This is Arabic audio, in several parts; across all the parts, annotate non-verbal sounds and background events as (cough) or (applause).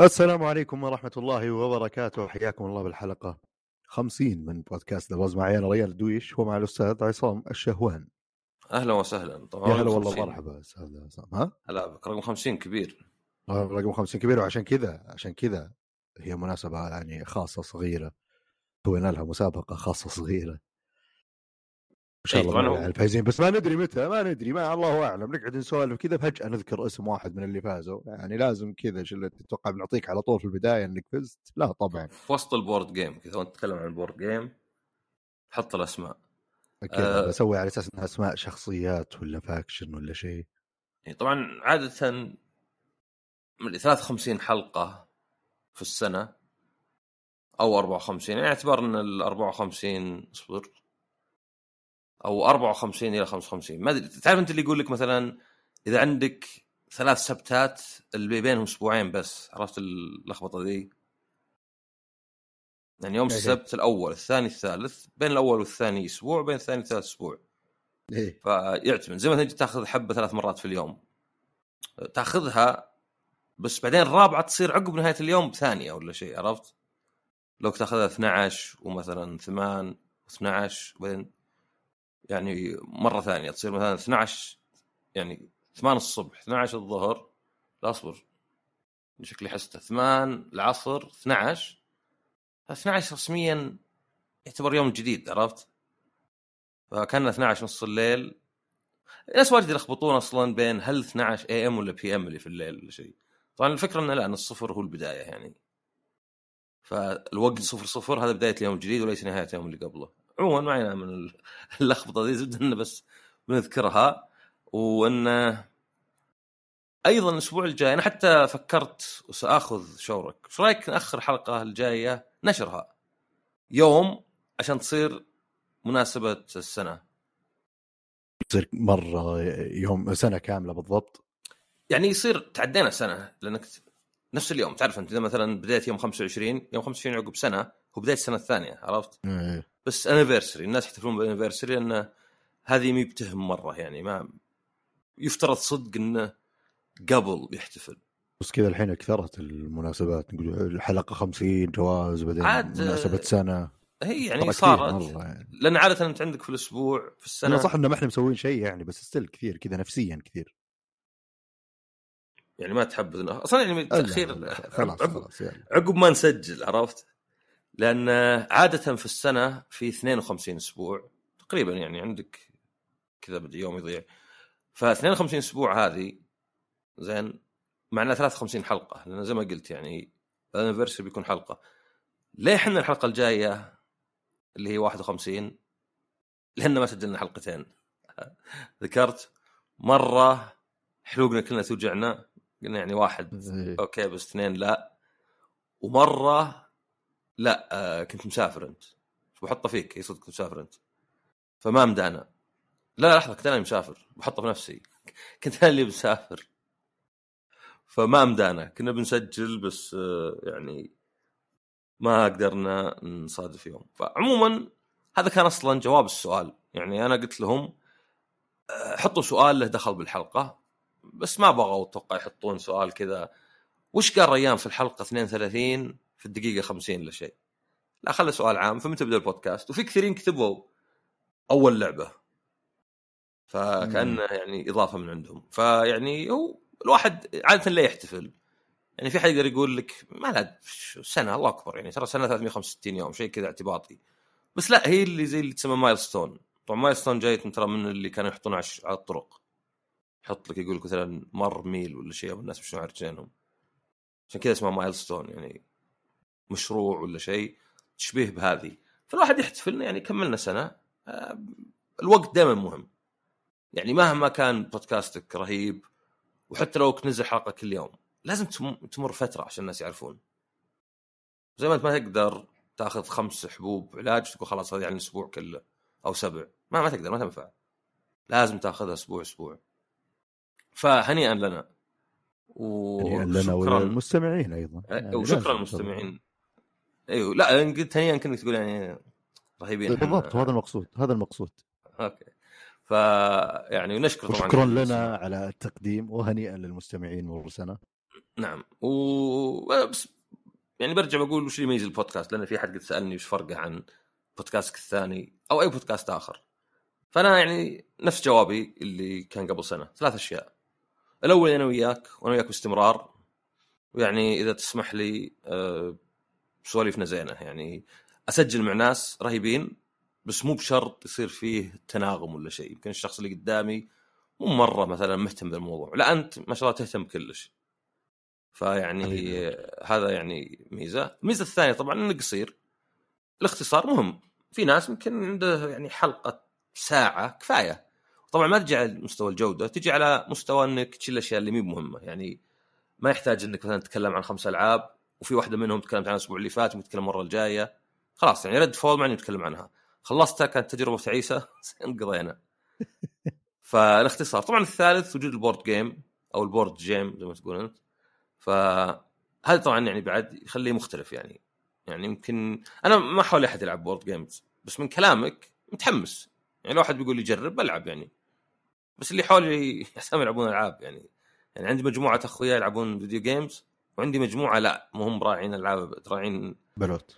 السلام عليكم ورحمة الله وبركاته. حياكم الله بالحلقة 50 من بودكاست ذا معاي أنا ريال الدويش ومع الأستاذ عصام الشهوان. أهلا وسهلا. طبعا يا هلا والله 50. مرحبا أستاذ عصام. ها؟ هلا بك. رقم 50 كبير. آه، رقم 50 كبير. وعشان كذا عشان كذا هي مناسبة يعني خاصة صغيرة. سوينا لها مسابقة خاصة صغيرة. شاء إي، الله هو- الفايزين بس ما ندري متى ما ندري ما الله أعلم. نقعد نسولف كذا فجأة نذكر اسم واحد من اللي فازوا. يعني لازم كذا شو اللي تتوقع بنعطيك على طول في البداية إنك فزت؟ لا طبعا. في وسط ال board game كذا وأنت تتكلم عن ال board game حط الأسماء. كذا آه. بسوي على أساس إنها أسماء شخصيات ولا faction ولا شيء. يعني طبعا عادة من 53 حلقة في السنة أو 54 يعني اعتبر إن ال 54 اصبر. أو 54 إلى 55 ما أدري تعرف أنت اللي يقول لك مثلا إذا عندك ثلاث سبتات اللي بينهم أسبوعين بس عرفت اللخبطة ذي؟ يعني يوم إيه. السبت الأول الثاني الثالث بين الأول والثاني أسبوع بين الثاني والثالث أسبوع. إيه. فيعتمد. زي مثلا تجي تأخذ حبة ثلاث مرات في اليوم. تأخذها بس بعدين الرابعة تصير عقب نهاية اليوم بثانية ولا شيء عرفت؟ لو تأخذها 12 ومثلا 8 12 وبعدين يعني مرة ثانية تصير مثلا 12 يعني 8 الصبح 12 الظهر لا اصبر شكلي حسته 8 العصر 12 12 رسميا يعتبر يوم جديد عرفت؟ فكان 12 نص الليل. ناس واجد يلخبطون أصلا بين هل 12 AM ولا PM اللي في الليل ولا شيء. طبعا الفكرة إنه لا إن الصفر هو البداية يعني. فالوقت صفر صفر هذا بداية اليوم الجديد وليس نهاية اليوم اللي قبله. عموما ما علينا من (laughs) اللخبطة ذي زبدة إنه بس بنذكرها. وإنه أيضا الأسبوع الجاي أنا حتى فكرت وساخذ شورك إيش رأيك نأخر الحلقة الجاية نشرها؟ يوم عشان تصير مناسبة السنة. تصير مرة يوم سنة كاملة بالضبط. يعني يصير تعدينا سنة لأنك نفس اليوم. تعرف أنت إذا مثلا بدايه يوم 25 يوم 25 عقب سنة هو بداية السنة الثانية عرفت؟ إيه. بس anniversary الناس يحتفلون بال anniversary لأن هذه مي بتهم مرة يعني ما يفترض صدق إنه قبل يحتفل بس كذا الحين أكثرت المناسبات نقول الحلقة 50 جواز بعدين عاد- مناسبة سنة هي يعني صارت يعني. لأن عادة أنت عندك في الأسبوع في السنة صح ان ما إحنا مسوين شيء يعني بس still كثير كذا نفسيا كثير يعني ما تحبذ أصلا يعني تأخير لا، خلاص خلاص يعني عقب ما نسجل عرفت؟ لأن عادة في السنة في 52 أسبوع تقريبا يعني عندك كذا بدي يوم يضيع. ف 52 أسبوع هذه زين معنا 53 حلقة لأن زي ما قلت يعني الانيفرساري بيكون حلقة. ليه إحنا الحلقة الجاية اللي هي 51 لأن ما سجلنا حلقتين. (laughs) ذكرت مرة حلوقنا كلنا توجعنا قلنا يعني واحد. أوكي بس اثنين لا. ومرة لا آه كنت مسافر أنت. بحطه فيك. إي صدق كنت مسافر أنت. فما مدانا لا لحظة كنت أنا مسافر. بحطه في نفسي. (laughs) كنت أنا اللي مسافر. فما مدانا كنا بنسجل بس آه يعني ما قدرنا نصادف يوم. فعموما هذا كان أصلا جواب السؤال. يعني أنا قلت لهم آه، حطوا سؤال له دخل بالحلقة. بس ما بغوا أتوقع يحطون سؤال كذا. وش قال ريان في الحلقة 32 في الدقيقة 50 ولا شيء. لا خله سؤال عام فمتى بدا البودكاست؟ وفي كثيرين كتبوا أول لعبة. فكأنه يعني إضافة من عندهم. فيعني هو الواحد عادة لا يحتفل. يعني في حد يقدر يقول لك ما لا شو سنة؟ الله أكبر. يعني ترى سنة 365 يوم شيء كذا اعتباطي. بس لا هي اللي زي اللي تسمى milestone طبعا milestone جايت ترى من اللي كانوا يحطونها على الطرق. يحط لك يقول لك مثلا مر ميل ولا شيء والناس مش على رجلينهم. عشان كذا اسمها milestone يعني مشروع ولا شيء تشبيه بهذه. فالواحد يحتفل يعني كملنا سنة آه، الوقت دائما مهم. يعني مهما كان بودكاستك رهيب وحتى لو تنزل حلقة كل يوم لازم تم- تمر فترة عشان الناس يعرفون. زي ما أنت ما تقدر تأخذ خمس حبوب علاج تقول خلاص هذه يعني الأسبوع كله أو سبع. ما ما تقدر ما تنفع. لازم تأخذها أسبوع أسبوع. فهنيئا لنا. و يعني لنا. وللمستمعين أيضا. يعني وشكرا للمستمعين. أيوه لا قلت هنيئا كنك تقول يعني رهيبين بالضبط إحنا. وهذا المقصود هذا المقصود. أوكي. فيعني نشكر طبعا وشكرا لنا على التقديم وهنيئا للمستمعين مرور سنه نعم. و بس يعني برجع بقول وش اللي يميز البودكاست؟ لأن في حد قد سألني وش فرقه عن بودكاستك الثاني أو أي بودكاست آخر. فأنا يعني نفس جوابي اللي كان قبل سنة ثلاث أشياء. الأول أنا وياك وأنا وياك باستمرار. ويعني إذا تسمح لي أه سواليفنا زينة. يعني أسجل مع ناس رهيبين بس مو بشرط يصير فيه تناغم ولا شيء. يمكن الشخص اللي قدامي مو مرة مثلا مهتم بالموضوع لا أنت ما شاء الله تهتم كلش. فيعني حبيبي. هذا يعني ميزة. الميزة الثانية طبعا إنه قصير. الاختصار مهم. في ناس يمكن عنده يعني حلقة ساعة كفاية. طبعا ما تجي على مستوى الجودة تجي على مستوى إنك تشيل الأشياء اللي مي مهمة. يعني ما يحتاج إنك مثلا تتكلم عن خمس ألعاب. وفي واحدة منهم تكلمت عنها الأسبوع اللي فات وبتكلم المره الجاية. خلاص يعني ريد فول ما نتكلم عنها. خلصتها كانت تجربة تعيسة. (laughs) انقضينا. (laughs) فالاختصار طبعا الثالث وجود ال board game أو ال board game زي ما تقول انت فهذا طبعا يعني بعد يخليه مختلف يعني. يعني يمكن أنا ما حولي أحد يلعب board games بس من كلامك متحمس. يعني لو أحد بيقول لي جرب بلعب يعني. بس اللي حولي (laughs) يلعبون ألعاب يعني. يعني عندي مجموعة أخويا يلعبون video games وعندي مجموعة لا ما هم راعين ألعاب راعين بلوت.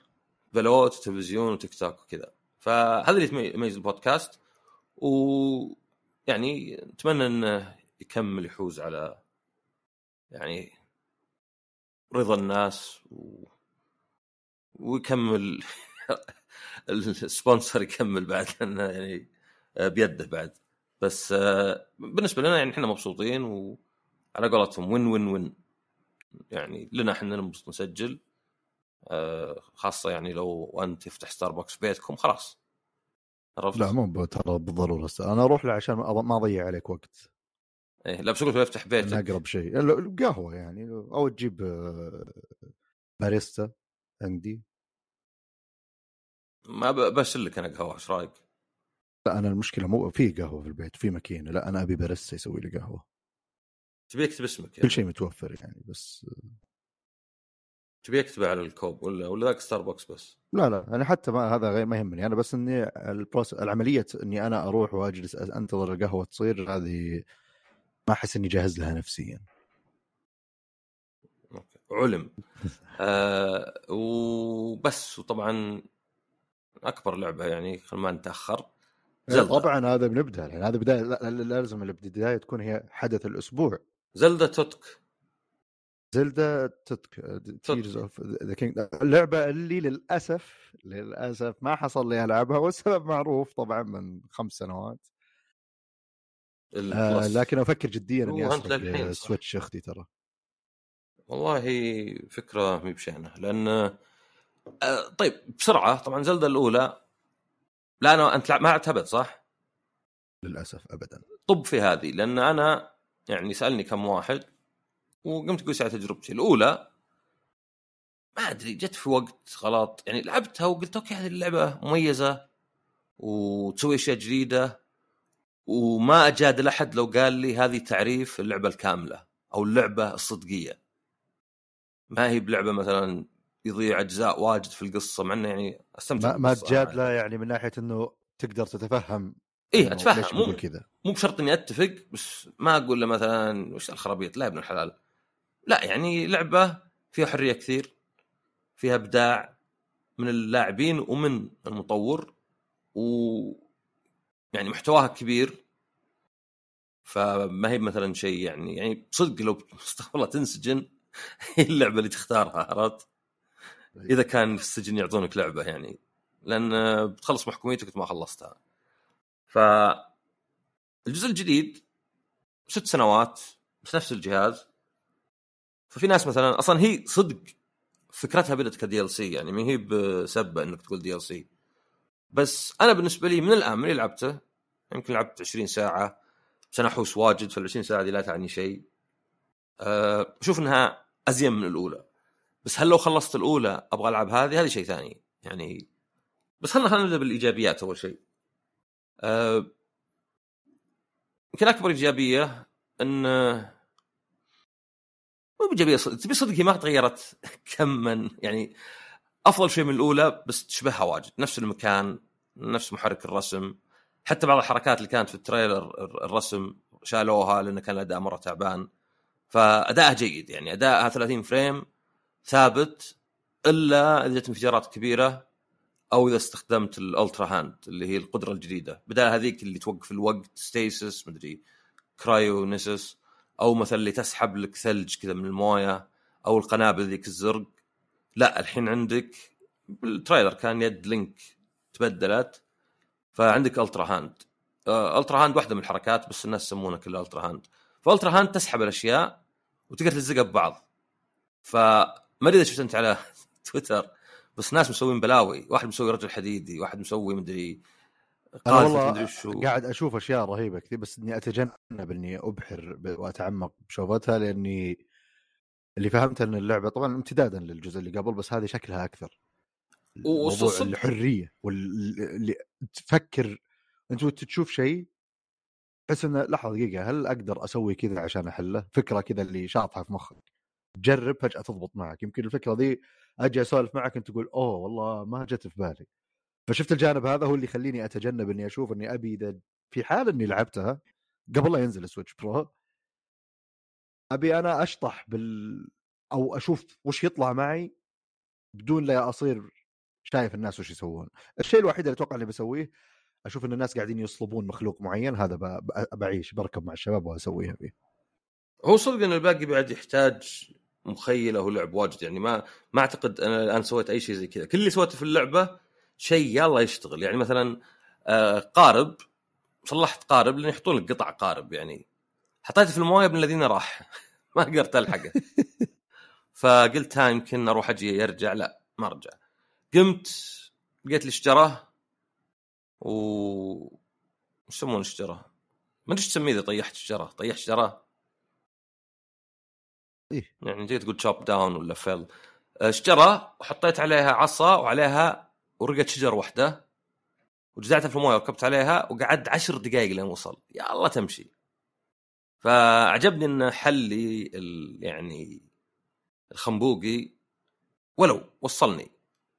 بلوت وتلفزيون وتيك توك وكذا. فهذا اللي يميز البودكاست. و يعني أتمنى إنه يكمل يحوز على يعني رضا الناس و... ويكمل (laughs) ال sponsor يكمل بعد لأنه يعني بيده بعد. بس آه، بالنسبة لنا يعني إحنا مبسوطين وعلى قولتهم وين وين وين يعني لنا إحنا ننبسط نسجل آه، خاصة يعني لو انت تفتح ستاربكس بيتكم خلاص. عرفت؟ لا مو ترى بالضرورة أنا أروح له عشان ما أضيع عليك وقت. إيه لا بس قلت إنه بيتك. أقرب شيء. القهوه يعني أو تجيب آه، باريستا عندي. ما ب- بشل لك أنا قهوة إيش رأيك؟ لا أنا المشكلة مو في قهوة في البيت في ماكينة. لا أنا أبي باريستا يسوي لي قهوة. تبي يكتب اسمك كل يعني. شيء متوفر يعني بس تبي يكتب على الكوب ولا ولا ذاك ستاربكس بس؟ لا لا أنا حتى ما هذا غير ما يهمني. أنا بس إني ال process العملية إني أنا أروح وأجلس أنتظر القهوة تصير هذه ما أحس إني جاهز لها نفسيا. okay. علم. آه وبس. وطبعا أكبر لعبة يعني خل ما نتأخر. زلدة. طبعا هذا بنبدأ يعني هذا بداية لا- لا- لازم البداية تكون هي حدث الأسبوع. زلدة توتك. زلدا توتك Tears of the King اللعبة اللي للأسف للأسف ما حصل لي العبها والسبب معروف طبعا من خمس سنوات. آه. لكن أفكر جديا إني صح. سويتش أختي ترى. والله فكرة مي بشينه لأن آه طيب بسرعة طبعا زلدة الأولى. لا أنا أنت ما لعبتها ابد صح؟ للأسف ابدا. طب في هذه لأن أنا يعني سألني كم واحد وقمت أقول على تجربتي. الأولى ما أدري جت في وقت غلط. يعني لعبتها وقلت أوكي هذه اللعبة مميزة وتسوي أشياء جديدة وما أجادل أحد لو قال لي هذه تعريف اللعبة الكاملة أو اللعبة الصدقية. ما هي بلعبة مثلا يضيع أجزاء واجد في القصة مع إنه يعني أستمتع ما, ما تجادله أنا. يعني من ناحية إنه تقدر تتفهم إيه أتفهم. ليش مو كذا؟ مو بشرط إني أتفق بس ما أقول له مثلا وش الخرابيط؟ لا يا ابن الحلال. لا يعني لعبة فيها حرية كثير فيها إبداع من اللاعبين ومن المطور و يعني محتواها كبير. فما هي مثلا شيء يعني يعني صدق لو استغفر الله تنسجن هي اللعبة اللي تختارها عرفت؟ إذا كان في السجن يعطونك لعبة يعني لأن بتخلص محكوميتك ما خلصتها. ف الجزء الجديد ست سنوات بس نفس الجهاز. ففي ناس مثلا أصلا هي صدق فكرتها بدأت ك DLC يعني ما هي بسبه إنك تقول DLC. بس أنا بالنسبة لي من الآن من اللي لعبته يمكن لعبت 20 ساعة. بس أنا أحوس واجد في ال 20 ساعة دي لا تعني شيء. أه، أشوف إنها أزين من الأولى. بس هل لو خلصت الأولى أبغى ألعب هذه؟ هذه شيء ثاني. يعني بس خلينا خلينا نبدأ بالإيجابيات أول شيء. أه، يمكن أكبر إيجابية أن مو بإيجابية تبي صدق هي ما تغيرت (laughs) كما يعني أفضل شيء من الأولى بس تشبهها واجد نفس المكان نفس محرك الرسم حتى بعض الحركات اللي كانت في ال trailer الرسم شالوها لأنه كان الأداء مرة تعبان فادائها جيد يعني ادائها 30 frame ثابت إلا إذا جت انفجارات كبيرة أو إذا استخدمت ال Ultrahand اللي هي القدرة الجديدة. بدال هذيك اللي توقف الوقت Stasis مدري Cryonis أو مثلا اللي تسحب لك ثلج كذا من الموية أو القنابل ذيك الزرق. لا الحين عندك بال trailer كان يد لينك تبدلت فعندك Ultrahand. آه، Ultrahand واحدة من الحركات بس الناس يسمونها كلها Ultrahand. ف Ultrahand تسحب الأشياء وتقدر تلزقها ببعض. فما أدري إذا شفت أنت على (laughs) تويتر بس ناس مسوين بلاوي. واحد مسوي رجل حديدي واحد مسوي مدري أنا والله قاعد أشوف أشياء رهيبة كثير بس إني أتجنب إني أبحر وأتعمق بشوفتها لأني اللي فهمت إن اللعبة طبعا امتدادا للجزء اللي قبل بس هذه شكلها أكثر. موضوع الحرية واللي تفكر أنت تشوف شيء تحس إنه لحظة دقيقة هل أقدر أسوي كذا عشان أحله؟ فكرة كذا اللي شاطحة في مخك. تجرب فجأة تضبط معك. يمكن الفكرة ذي أجي أسولف معك أنت تقول أوه والله ما جت في بالي. فشفت الجانب هذا هو اللي يخليني أتجنب إني أشوف إني أبي إذا في حال إني لعبتها قبل لا ينزل السويتش pro أبي أنا أشطح بال أو أشوف وش يطلع معي بدون لا أصير شايف الناس وش يسوون. الشيء الوحيد اللي أتوقع إني بسويه أشوف إن الناس قاعدين يصلبون مخلوق معين هذا بعيش بركب مع الشباب وأسويها فيه. هو صدق إن الباقي بعد يحتاج مخيله ولعب واجد. يعني ما ما أعتقد أنا الآن سويت أي شيء زي كذا. كل اللي سويته في اللعبة شيء يلا يشتغل. يعني مثلا آه، قارب صلحت قارب لأن يحطون لك قطع قارب. يعني حطيته في الموية ابن اللذين راح. (laughs) ما قدرت ألحقه. فقلت ها يمكن أروح أجي يرجع. لا ما رجع. قمت لقيت لي شجره وش يسمون الشجره؟ ما أدري إيش تسميه إذا طيحت شجره طيحت شجره إيه؟ يعني زي تقول chop down ولا fell آه، شجرة وحطيت عليها عصا وعليها ورقة شجر واحدة وجزعتها في الموية وركبت عليها وقعدت عشر دقائق لين وصل. يا الله تمشي. فعجبني إن حلي يعني الخنبوقي ولو وصلني.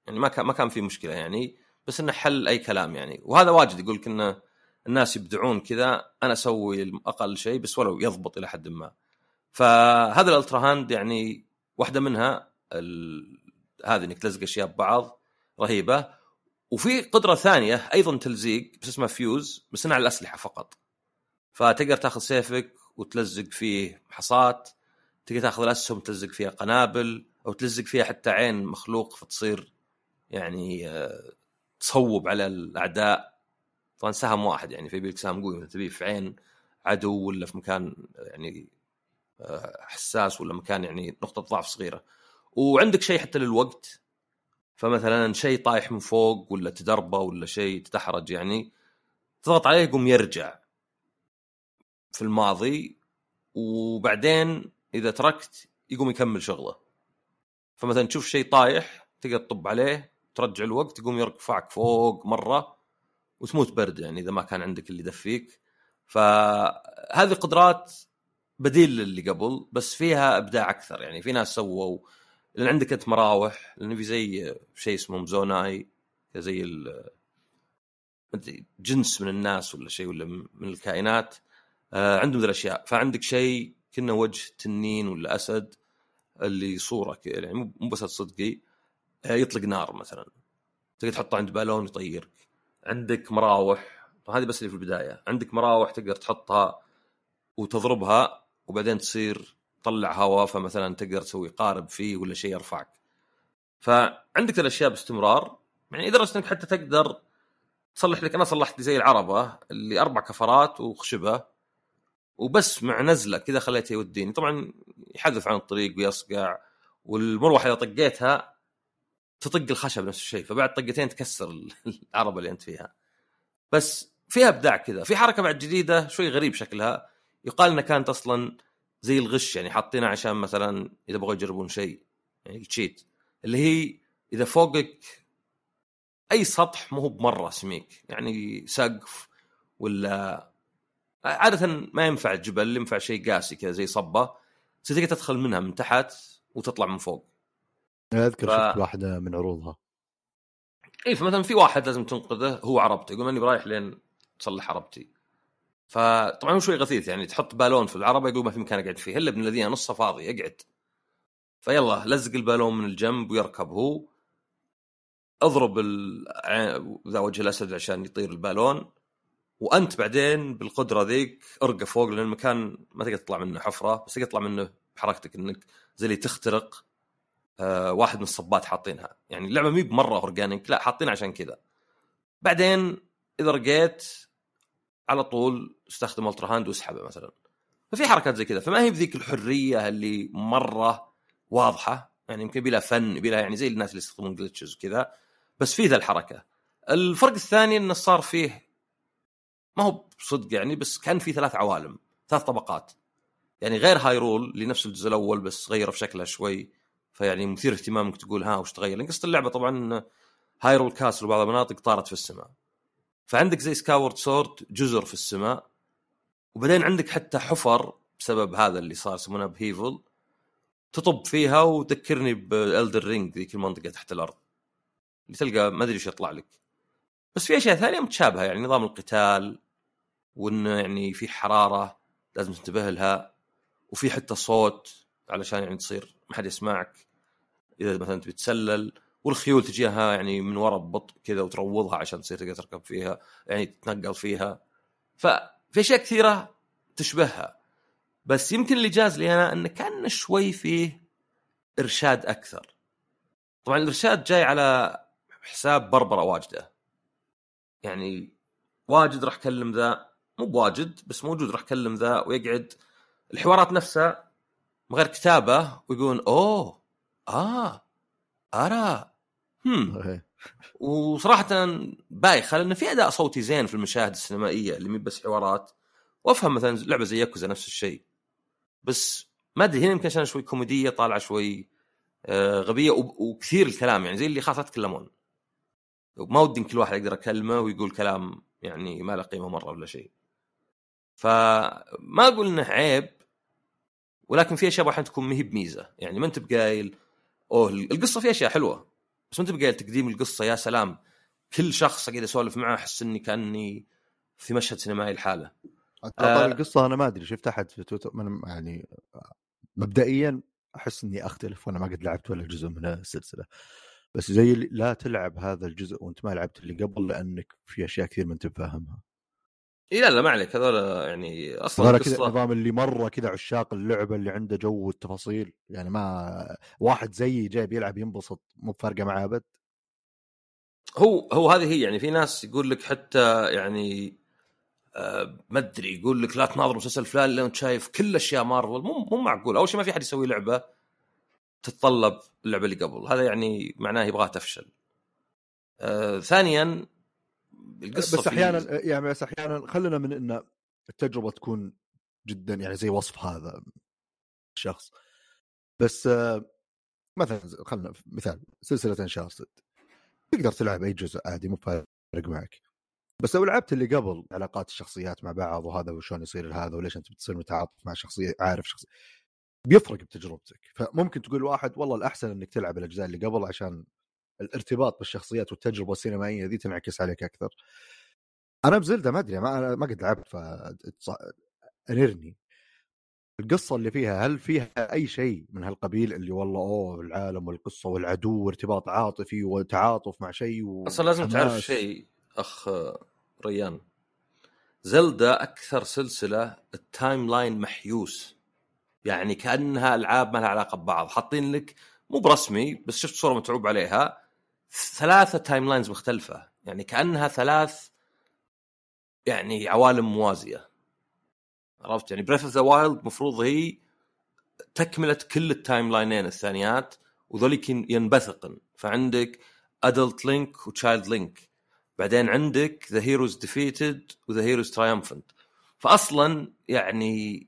يعني ما كان ما كان في مشكلة يعني بس إنه حل أي كلام يعني. وهذا واجد يقول لك انه الناس يبدعون كذا أنا أسوي أقل شيء بس ولو يضبط إلى حد ما. فهذا الألترا هاند يعني واحدة منها ال... هذه إنك تلزق اشياء ببعض رهيبة. وفي قدرة ثانية أيضا تلزيق بس اسمها فيوز بس إنها على الأسلحة فقط. فتقدر تأخذ سيفك وتلزق فيه حصات تقدر تأخذ الأسهم تلزق فيها قنابل أو تلزق فيها حتى عين مخلوق فتصير يعني آه، تصوب على الأعداء. طبعا سهم واحد يعني في بيك سهم قوي تبيه في عين عدو ولا في مكان يعني آه، حساس ولا مكان يعني نقطة ضعف صغيرة. وعندك شيء حتى للوقت فمثلا شيء طايح من فوق ولا تدربه ولا شيء تدحرج يعني تضغط عليه يقوم يرجع في الماضي وبعدين إذا تركت يقوم يكمل شغله. فمثلا تشوف شيء طايح تقدر تطب عليه ترجع الوقت يقوم يرفعك فوق مرة وتموت برد يعني إذا ما كان عندك اللي يدفيك. فهذه قدرات بديل للي قبل بس فيها إبداع أكثر. يعني في ناس سووا لأن عندك أنت مراوح لأن في زي شيء اسمه زوناي زي ال جنس من الناس ولا شيء ولا من الكائنات. آه عندهم ذي الأشياء. فعندك شيء كنا وجه تنين ولا أسد اللي صوره يعني مو بس صدقي. آه يطلق نار مثلا. تقدر تحطه عند بالون يطيرك. عندك مراوح هذه بس اللي في البداية. عندك مراوح تقدر تحطها وتضربها. وبعدين تصير تطلع هواء فمثلا تقدر تسوي قارب فيه ولا شيء يرفعك. فعندك الأشياء باستمرار. يعني لدرجه انك حتى تقدر تصلح لك أنا صلحت زي العربة اللي أربع كفرات وخشبة وبس مع نزلة كذا خليته يوديني. طبعا يحذف عن الطريق ويصقع والمروحه اذا طقيتها تطق الخشب نفس الشيء فبعد طقتين تكسر العربة اللي أنت فيها. بس فيها إبداع كذا. في حركة بعد جديدة شوي غريب شكلها. يقال انها كانت أصلا زي الغش يعني حاطينها عشان مثلا إذا بغوا يجربون شيء يعني تشيت اللي هي إذا فوقك أي سطح مو هو بمرة سميك يعني سقف ولا عادة ما ينفع الجبل ينفع شيء قاسي كذا زي صبة تقدر تدخل منها من تحت وتطلع من فوق. أذكر ف... شفت واحدة من عروضها. اي فمثلا في واحد لازم تنقذه هو عربته يقول اني برايح لين تصلح عربتي. فطبعا هو شوي غثيث يعني تحط بالون في العربة يقول ما في مكان أقعد فيه إلا ابن الذين نصه فاضي اقعد فيلا لزق البالون من الجنب ويركب هو. اضرب ذا وجه الأسد عشان يطير البالون. وأنت بعدين بالقدرة ذيك ارقى فوق لأن المكان ما تقدر تطلع منه حفرة بس تقدر تطلع منه بحركتك إنك زي اللي تخترق آه واحد من الصبات حاطينها. يعني اللعبة مي بمرة organic لا حاطينها عشان كذا. بعدين إذا رقيت على طول استخدم Ultrahand واسحبه مثلا. ففي حركات زي كذا. فما هي بذيك الحرية اللي مرة واضحة. يعني يمكن بلا فن بلا يعني زي الناس اللي يستخدمون glitches وكذا. بس في ذا الحركة. الفرق الثاني إنه صار فيه ما هو بصدق يعني بس كان في ثلاث عوالم ثلاث طبقات. يعني غير هايرول اللي نفس الجزء الأول بس غير في شكلها شوي. فيعني مثير اهتمامك تقول ها وش تغير؟ لأن قصة اللعبة طبعا هايرول كاسل وبعض المناطق طارت في السماء. فعندك زي سكاورد سورد جزر في السماء وبعدين عندك حتى حفر بسبب هذا اللي صار يسمونها بهيفل تطب فيها وتذكرني بإلدر رينج ذيك المنطقة تحت الأرض اللي تلقى ما أدري إيش يطلع لك. بس في أشياء ثانية متشابهة يعني نظام القتال وانه يعني في حرارة لازم تنتبه لها وفي حتى صوت علشان يعني تصير ما حد يسمعك إذا مثلا تبي تسلل. والخيول تجيها يعني من وراء ببطء كذا وتروضها عشان تصير تقدر تركب فيها يعني تتنقل فيها. ففي أشياء كثيرة تشبهها. بس يمكن اللي جاز لي أنا إنه كان شوي فيه إرشاد أكثر. طبعا الإرشاد جاي على حساب بربرة واجدة. يعني واجد راح كلم ذا مو بواجد بس موجود راح كلم ذا ويقعد الحوارات نفسها من غير كتابة ويقولون أوه آه ارى وصراحة بايخه لأن في أداء صوتي زين في المشاهد السينمائية اللي مي بس حوارات وأفهم مثلا لعبة زي ياكوزا نفس الشيء. بس ما أدري هنا يمكن عشان شوي كوميدية طالعة شوي آه غبية وكثير الكلام يعني زي اللي خلاص لا تتكلمون. ما ودي كل واحد أقدر اكلمه ويقول كلام يعني ما له قيمة مرة ولا شيء. فما أقول إنه عيب ولكن في أشياء أحيانا تكون ما هي بميزة. يعني ما أنت بقايل أوه القصة فيها أشياء حلوة. بس ما أنت بقايل تقديم القصة يا سلام. كل شخص اقعد اسولف معاه أحس إني كأني في مشهد سينمائي لحاله. آه القصة أنا ما أدري شفت أحد في تويتر؟ من يعني مبدئيا أحس إني أختلف وأنا ما قد لعبت ولا جزء من السلسلة. بس زي لا تلعب هذا الجزء وأنت ما لعبت اللي قبل لأنك في أشياء كثير ما أنت فاهمها اي لا لا ما عليك. هذول يعني أصلا هذول كذا النظام اللي مرة كذا عشاق اللعبة اللي عنده جو والتفاصيل يعني ما واحد زيي جاي بيلعب ينبسط مو فارقه معاه أبد. هو هو هذه هي. يعني في ناس يقول لك حتى يعني آه ما أدري يقول لك لا تناظر مسلسل فلان لأن شايف كل أشياء مارفل. مو مو معقول. أول شيء ما في أحد يسوي لعبة تتطلب اللعبة اللي قبل. هذا يعني معناه يبغاها تفشل. آه ثانيا القصة بس أحيانا يعني بس أحيانا خلينا من إن التجربة تكون جدا يعني زي وصف هذا الشخص. بس مثلا خلينا مثال سلسلة انشارتد تقدر تلعب أي جزء عادي مو فارق معك. بس لو لعبت اللي قبل علاقات الشخصيات مع بعض وهذا وشلون يصير هذا وليش أنت بتصير متعاطف مع شخصية عارف شخصية بيفرق بتجربتك. فممكن تقول واحد والله الأحسن إنك تلعب الأجزاء اللي قبل عشان الارتباط بالشخصيات والتجربة السينمائية ذي تنعكس عليك أكثر. أنا بزلدة ما أدري ما ما قد لعبت ف أنرني. القصة اللي فيها هل فيها أي شيء من هالقبيل اللي والله أوه العالم والقصة والعدو وارتباط عاطفي وتعاطف مع شيء و... أصلا لازم تعرف شيء أخ ريان. زلدا أكثر سلسلة ال timeline محيوس. يعني كأنها ألعاب ما لها علاقة ببعض. حاطين لك مو برسمي بس شفت صورة متعوب عليها. ثلاثة timelines مختلفة. يعني كأنها ثلاث يعني عوالم موازية. عرفت؟ يعني Breath of the Wild المفروض هي تكملة كل ال timeline ين الثانيات وذوليك ينبثقن. فعندك adult Link و child Link بعدين عندك the hero's defeated و the hero's triumphant فاصلا يعني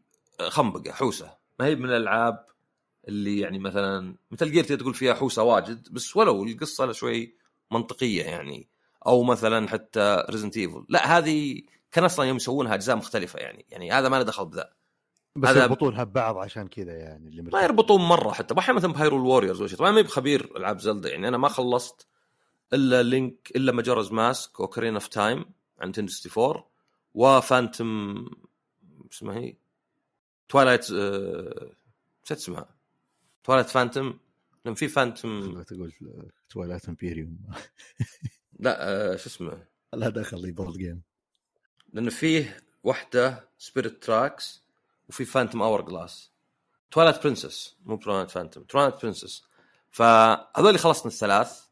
خنبقة حوسة. ما هي من الألعاب اللي يعني مثلا Metal Gear تقول فيها حوسة واجد بس ولو القصة شوي منطقية يعني. أو مثلا حتى Resident Evil لا هذه كان أصلا يوم يسوونها أجزاء مختلفة يعني. يعني هذا ما له دخل بذا. بس هذا يربطونها ببعض عشان كذا يعني اللي ما يربطون مرة حتى. أحيانا مثلا ب Hyrule Warriors طبعا ما بخبير ألعاب Zelda يعني. أنا ما خلصت إلا Link إلا Majora's Mask Ocarina of Time عن 64 و Phantom اسمها هي Twilight آه... نسيت اسمها. Twilight Phantom لأن في Phantom تقول Twilight Imperium (laughs) لا آه شو اسمه؟ لا دخل لي board game لأنه فيه واحدة Spirit Tracks وفي Phantom Hourglass Twilight Princess مو Twilight Phantom Twilight Princess فهذول خلصت الثلاث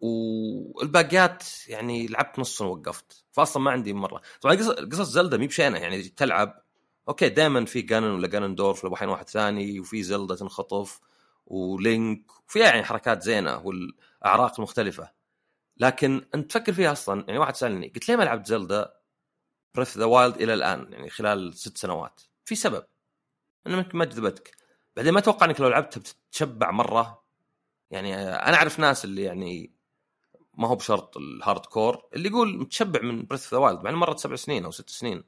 والباقيات يعني لعبت نص ووقفت فاصلا ما عندي مرة. طبعا قصص Zelda مي بشينة يعني تلعب okay دائما في Ganon ولا Ganondorf ولا واحد ثاني وفي Zelda تنخطف و Link وفي يعني حركات زينة والأعراق المختلفه لكن أنت تفكر فيها أصلا يعني واحد سألني قلت ليه ما لعبت Zelda Breath the Wild إلى الآن؟ يعني خلال ست سنوات. في سبب. انه ما جذبتك. بعدين ما أتوقع إنك لو لعبتها بتتشبع مرة. يعني أنا أعرف ناس اللي يعني ما هو بشرط ال hardcore اللي يقول متشبع من Breath the Wild مع إنه مرت سبع سنين أو ست سنين.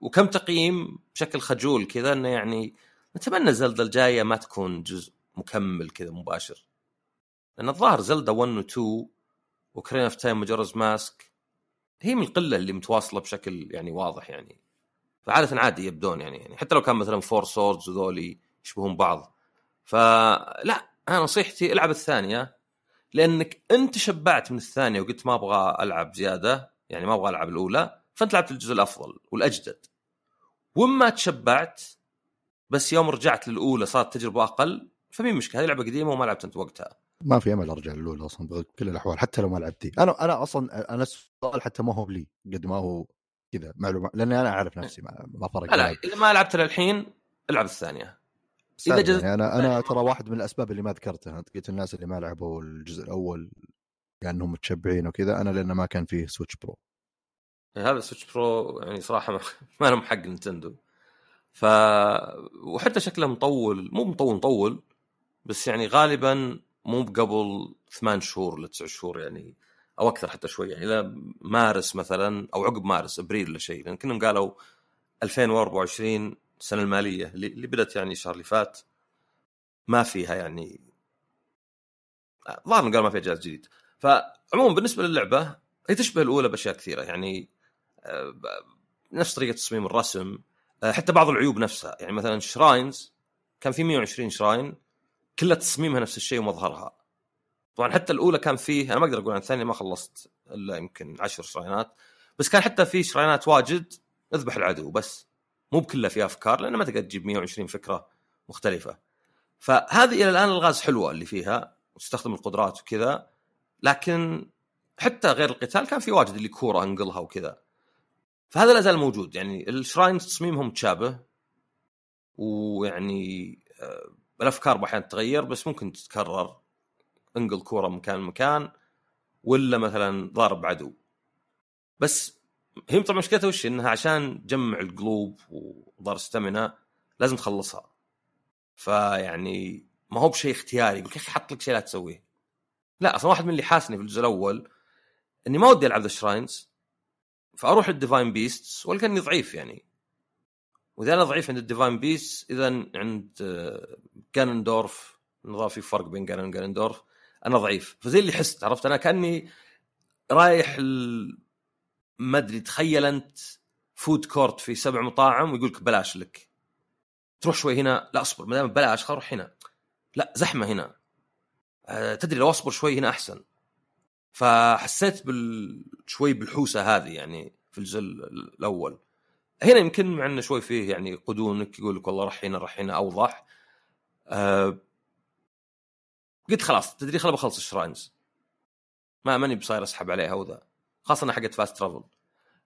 وكم تقييم بشكل خجول كذا إنه يعني نتمنى Zelda الجاية ما تكون جزء مكمل كذا مباشر. لأن الظاهر Zelda 1 و 2 و Ocarina of Time Majora's Mask هي من القلة اللي متواصلة بشكل يعني واضح يعني. فعادة عادي يبدون يعني, يعني حتى لو كان مثلا Four Swords وذولي يشبهون بعض. فلا أنا نصيحتي ألعب الثانية لأنك أنت شبعت من الثانية وقلت ما أبغى ألعب زيادة يعني ما أبغى ألعب الأولى فأنت لعبت الجزء الأفضل والأجدد. وما تشبعت بس يوم رجعت للأولى صارت تجربة أقل فمين مشكلة؟ هذه لعبة قديمة وما لعبت أنت وقتها. ما في أمل أرجع للأولى أصلا بكل الأحوال حتى لو ما لعبتي أنا أنا أصلا أنا السؤال حتى ما هو لي قد ما هو كذا معلومة لأني أنا أعرف نفسي ما, فرق لا إذا ما لعبت للحين العب الثانية. إذا جزء يعني أنا أنا ترى واحد من الأسباب اللي ما ذكرتها قلت الناس اللي ما لعبوا الجزء الأول لانهم يعني متشبعين وكذا أنا لأنه ما كان فيه Switch Pro هذا ال Switch Pro يعني صراحة (laughs) ما لهم حق Nintendo. ف وحتى شكله مطول مو مطول مطول بس يعني غالبا مو قبل ثمان شهور لتسع شهور يعني أو أكثر حتى شوي يعني إلى مارس مثلا أو عقب مارس أبريل ولا شيء لأن كانهم قالوا 2024 السنة المالية اللي بدأت يعني الشهر اللي فات ما فيها يعني ظاهر قال ما فيها جهاز جديد. فعموما بالنسبة للعبة هي تشبه الأولى بأشياء كثيرة يعني آه، نفس طريقة تصميم الرسم. آه، حتى بعض العيوب نفسها. يعني مثلا شراينز كان في 120 شراين كلها تصميمها نفس الشيء ومظهرها. طبعا حتى الأولى كان فيه أنا ما أقدر أقول عن الثانية ما خلصت إلا يمكن عشر شراينات بس كان حتى في شراينات واجد اذبح العدو بس. مو بكلها فيها أفكار لأن ما تقدر تجيب 120 فكرة مختلفة. فهذه إلى الآن الغاز حلوة اللي فيها وتستخدم القدرات وكذا. لكن حتى غير القتال كان في واجد اللي كورة أنقلها وكذا. فهذا لا زال موجود. يعني الشراين تصميمهم متشابه ويعني آه، الأفكار أحيانا تتغير بس ممكن تتكرر. انقل كورة من مكان لمكان ولا مثلا ضارب عدو بس هي طبعا مشكلتها وش؟ إنها عشان تجمع القلوب وضار ستامنا لازم تخلصها. فيعني ما هو بشيء اختياري. يقول أخي حط لك شيء لا تسويه. لا أصلا واحد من اللي حاسني في الجزء الأول إني ما ودي ألعب the shrines. فأروح لل Divine Beast اني ضعيف يعني. وإذا أنا ضعيف عند ال Divine Beast إذا عند Ganondorf نظام في فرق بين Ganon و Ganondorf أنا ضعيف. فزي اللي حست عرفت؟ أنا كأني رايح. ما أدري تخيل أنت food court في سبع مطاعم ويقول لك بلاش لك. تروح شوي هنا لا أصبر ما دام بلاش خل أروح هنا. لا زحمة هنا. أه تدري لو أصبر شوي هنا أحسن. فحسيت بال شوي بالحوسة هذه يعني في الجزء الأول. هنا يمكن مع انه شوي فيه يعني قدونك يقول لك والله رح هنا هنا أوضح. أه قلت خلاص تدري خل بخلص ال shrines. ما ماني بصاير أسحب عليها وذا. خاصة حقت fast travel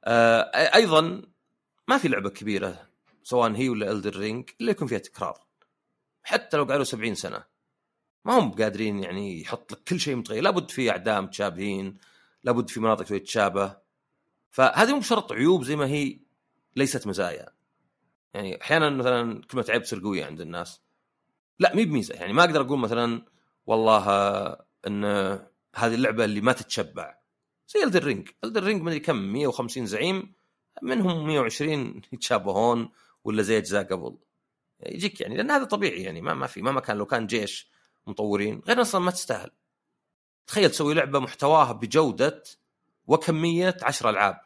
آه أيضا ما في لعبة كبيرة سواء هي ولا Elden Ring إلا يكون فيها تكرار. حتى لو قعدوا 70 سنة. ما هم قادرين يعني يحط لك كل شيء متغير. لابد في اعداء متشابهين لابد في مناطق تتشابه فهذه مو بشرط عيوب زي ما هي ليست مزايا. يعني أحيانا مثلا كلمه عيب تصير قوية عند الناس. لا مي بميزة. يعني ما أقدر أقول مثلا والله إن هذه اللعبة اللي ما تتشبع. زي Elden Ring Elden Ring مدري كم 150 زعيم منهم 120 يتشابهون ولا زي أجزاء قبل. يجيك يعني لأن هذا طبيعي يعني ما ما في ما كان لو كان جيش مطورين غير أصلا ما تستاهل. تخيل تسوي لعبة محتواها بجودة وكمية 10 ألعاب.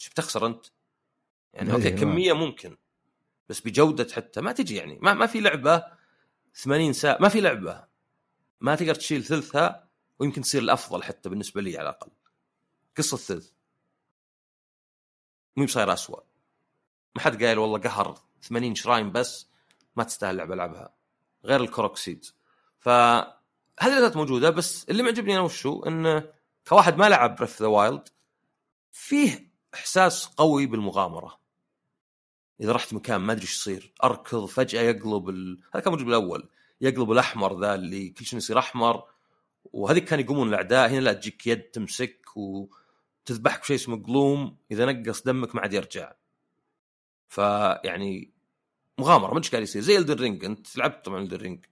إيش بتخسر أنت؟ يعني أوكي كمية ممكن بس بجودة حتى ما تجي يعني. ما, ما في لعبة 80 ساعة ما في لعبة ما تقدر تشيل ثلثها ويمكن تصير الأفضل حتى بالنسبة لي على الأقل. قصة ثلث مو بصاير اسوء ما حد قايل والله قهر 80 shrine بس ما تستاهل لعبة ألعبها. غير ال Korok seed فهذه الأداة موجودة بس اللي معجبني أنا وشو؟ انه كواحد ما لعب Breath the Wild فيه إحساس قوي بالمغامرة. إذا رحت مكان ما أدري إيش يصير أركض فجأة يقلب ال... هذا كان موجود بالأول يقلب الأحمر ذا اللي كل شيء يصير أحمر وهذيك كان يقومون الأعداء هنا لا تجيك يد تمسك وتذبحك بشيء اسمه gloom إذا نقص دمك ما عاد يرجع. فيعني مغامرة ما أدري إيش قاعد يصير. زي Elden Ring أنت لعبت طبعا Elden Ring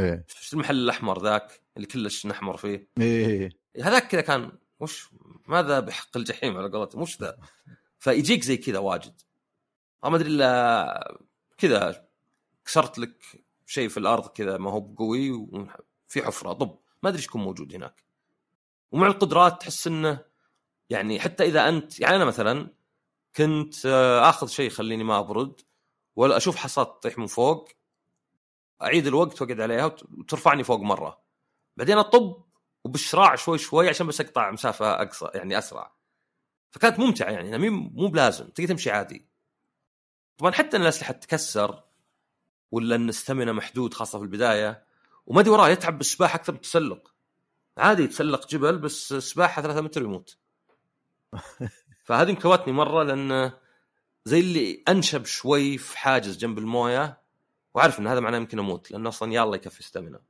إيه. شفت المحل الأحمر ذاك اللي كلش محمر فيه؟ إيه. هذاك كذا كان وش ماذا بحق الجحيم على قولتهم وش ذا؟ فيجيك زي كذا واجد. ما أدري إلا كذا كسرت لك شيء في الأرض كذا ما هو بقوي وفي حفرة طب ما أدري إيش يكون موجود هناك. ومع القدرات تحس إنه يعني حتى إذا أنت يعني أنا مثلا كنت آه، آخذ شيء يخليني ما أبرد ولا أشوف حصاد تطيح من فوق أعيد الوقت وأقعد عليها وت- وترفعني فوق مرة. بعدين أطب وبالشراع شوي شوي عشان بس أقطع مسافة أقصى يعني أسرع. فكانت ممتعة يعني مو مو بلازم تقدر تمشي عادي. طبعا حتى إن الأسلحة تتكسر ولا إن الستامنا محدود خاصة في البداية وما أدري وراه يتعب بالسباحه أكثر من التسلق. عادي يتسلق جبل بس سباحه ثلاثة متر ويموت (laughs) فهذه مكوتني مرة لأن زي اللي أنشب شوي في حاجز جنب الموية وعارف إن هذا معناه يمكن أموت لأنه أصلا يا الله يكفي ستامنا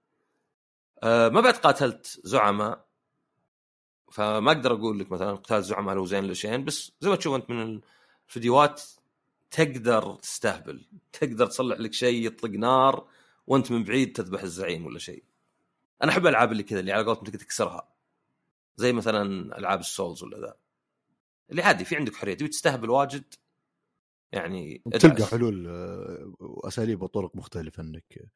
أه ما بعد قاتلت زعماء فما أقدر أقول لك مثلا قتال زعماء لو زين لشين بس زي ما تشوف أنت من الفيديوهات تقدر تستهبل تقدر تصلح لك شيء يطلق نار وأنت من بعيد تذبح الزعيم ولا شيء. أنا أحب الألعاب اللي كذا اللي على قولتهم تكسرها. زي مثلا ألعاب السولز ولا ذا. اللي عادي في عندك حرية تبي تستهبل واجد يعني تلقى. حلول آه، واساليب وطرق مختلفة إنك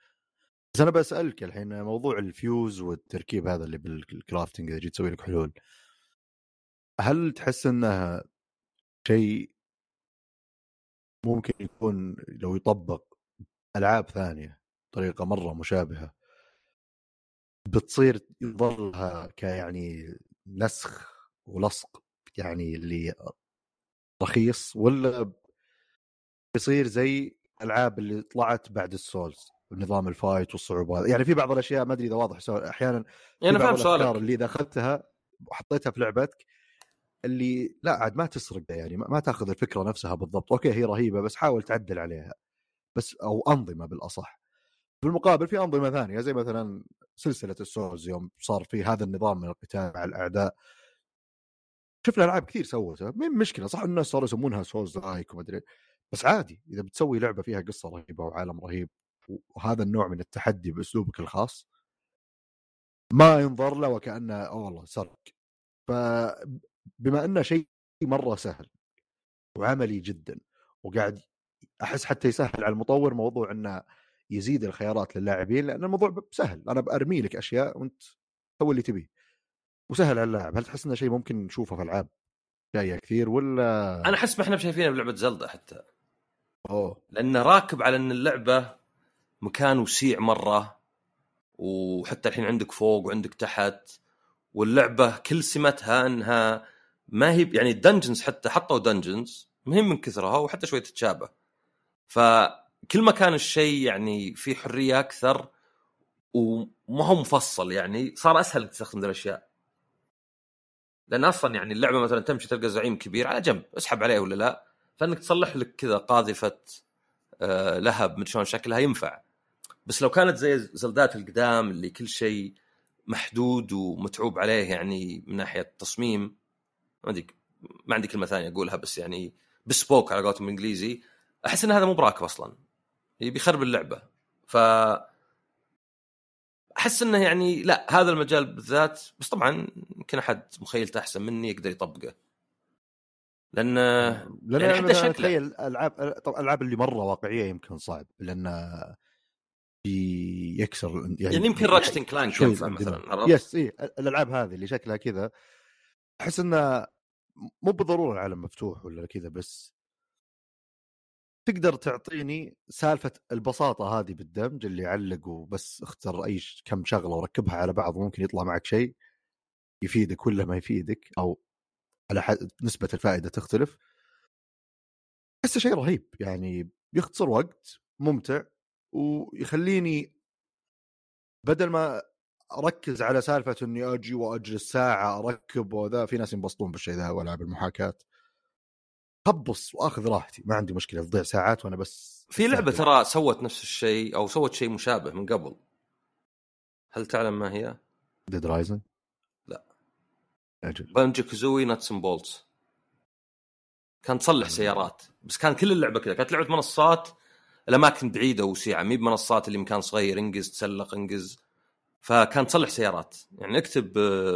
بس أنا بسألك الحين موضوع الفيوز والتركيب هذا اللي بالكرافتنج إذا جيت تسوي لك حلول هل تحس انه شيء ممكن يكون لو يطبق ألعاب ثانية بطريقة مرة مشابهة بتصير يظلها كيعني نسخ ولصق يعني اللي رخيص ولا بيصير زي الالعاب اللي طلعت بعد ال Souls نظام ال fight والصعوبات. يعني في بعض الأشياء ما أدري إذا واضح سؤال أحيانا أنا فاهم سؤالك. اللي اذا اخذتها وحطيتها في لعبتك اللي لا عاد ما تسرق يعني ما ما تأخذ الفكرة نفسها بالضبط. أوكي هي رهيبة بس حاول تعدل عليها بس أو أنظمة بالأصح. بالمقابل في أنظمة ثانية زي مثلا سلسلة ال Souls يوم صار في هذا النظام من القتال مع الأعداء. شفنا ألعاب كثير سوتها مين مشكلة؟ صح الناس صاروا يسمونها Souls-like وما أدري. بس عادي إذا بتسوي لعبة فيها قصة رهيبة وعالم رهيب وهذا النوع من التحدي بأسلوبك الخاص ما ينظر له وكأنه أوه والله سرق. فبما إنه شيء مرة سهل وعملي جدا وقاعد أحس حتى يسهل على المطور موضوع إنه يزيد الخيارات للاعبين لأن الموضوع سهل. أنا برمي لك أشياء وأنت سوي اللي تبيه. وسهل على اللاعب. هل تحس إنه شيء ممكن نشوفه في ألعاب جاية كثير ولا أنا أحس ما إحنا شايفينه بلعبة Zelda حتى. أوه. لأنه راكب على أن اللعبة مكان وسيع مرة وحتى الحين عندك فوق وعندك تحت واللعبة كل سمتها أنها ما هي يعني ال dungeons حتى حطوا dungeons مهم من كثرها وحتى شوي تتشابه. فكل ما كان الشيء يعني في حرية أكثر وما هو مفصل يعني صار أسهل تستخدم ذي الأشياء. لأن أصلا يعني اللعبة مثلا تمشي تلقى زعيم كبير على جنب اسحب عليه ولا لا؟ فإنك تصلح لك كذا قاذفة آه، لهب مدري شلون شكلها ينفع. بس لو كانت زي زلدات القدام اللي كل شيء محدود ومتعوب عليه يعني من ناحية تصميم ما عندي ما عندي كلمة ثانية أقولها بس يعني بسبوك على قولتهم بالإنجليزي أحس إن هذا مو براكب أصلا. بيخرب اللعبة. ف أحس إنه يعني لا هذا المجال بالذات بس طبعا يمكن أحد مخيلته أحسن مني يقدر يطبقه. لأن لأن يعني يعني حتى شكله. أتخيل ألعاب طبعا الألعاب اللي مرة واقعية يمكن صعب لأن بيكسر يعني يمكن راتشت كلانك شوي ينفع الدماغ. مثلا عرفت؟ يس اي الألعاب هذه اللي شكلها كذا أحس إنه مو بالضرورة العالم مفتوح ولا كذا بس تقدر تعطيني سالفة البساطة هذه بالدمج اللي يعلق وبس اختر أي كم شغلة وركبها على بعض وممكن يطلع معك شيء يفيدك ولا ما يفيدك أو على حد نسبة الفائدة تختلف أحسه شيء رهيب يعني يختصر وقت ممتع ويخليني بدل ما أركز على سالفة إني أجي وأجلس ساعة أركب وذا في ناس ينبسطون بالشيء ذا والعاب المحاكاة خبص وأخذ راحتي ما عندي مشكلة تضيع ساعات وأنا بس في لعبة ترى سوت نفس الشيء أو سوت شيء مشابه من قبل هل تعلم ما هي؟ Dead Rising؟ أجل. Banjo Kazooie Nuts Bolts كان تصلح سيارات. بس كان كل اللعبة كذا. كانت لعبة منصات الأماكن بعيدة وسيعه مي بمنصات اللي مكان صغير انقز تسلق انقز. فكان تصلح سيارات. يعني اكتب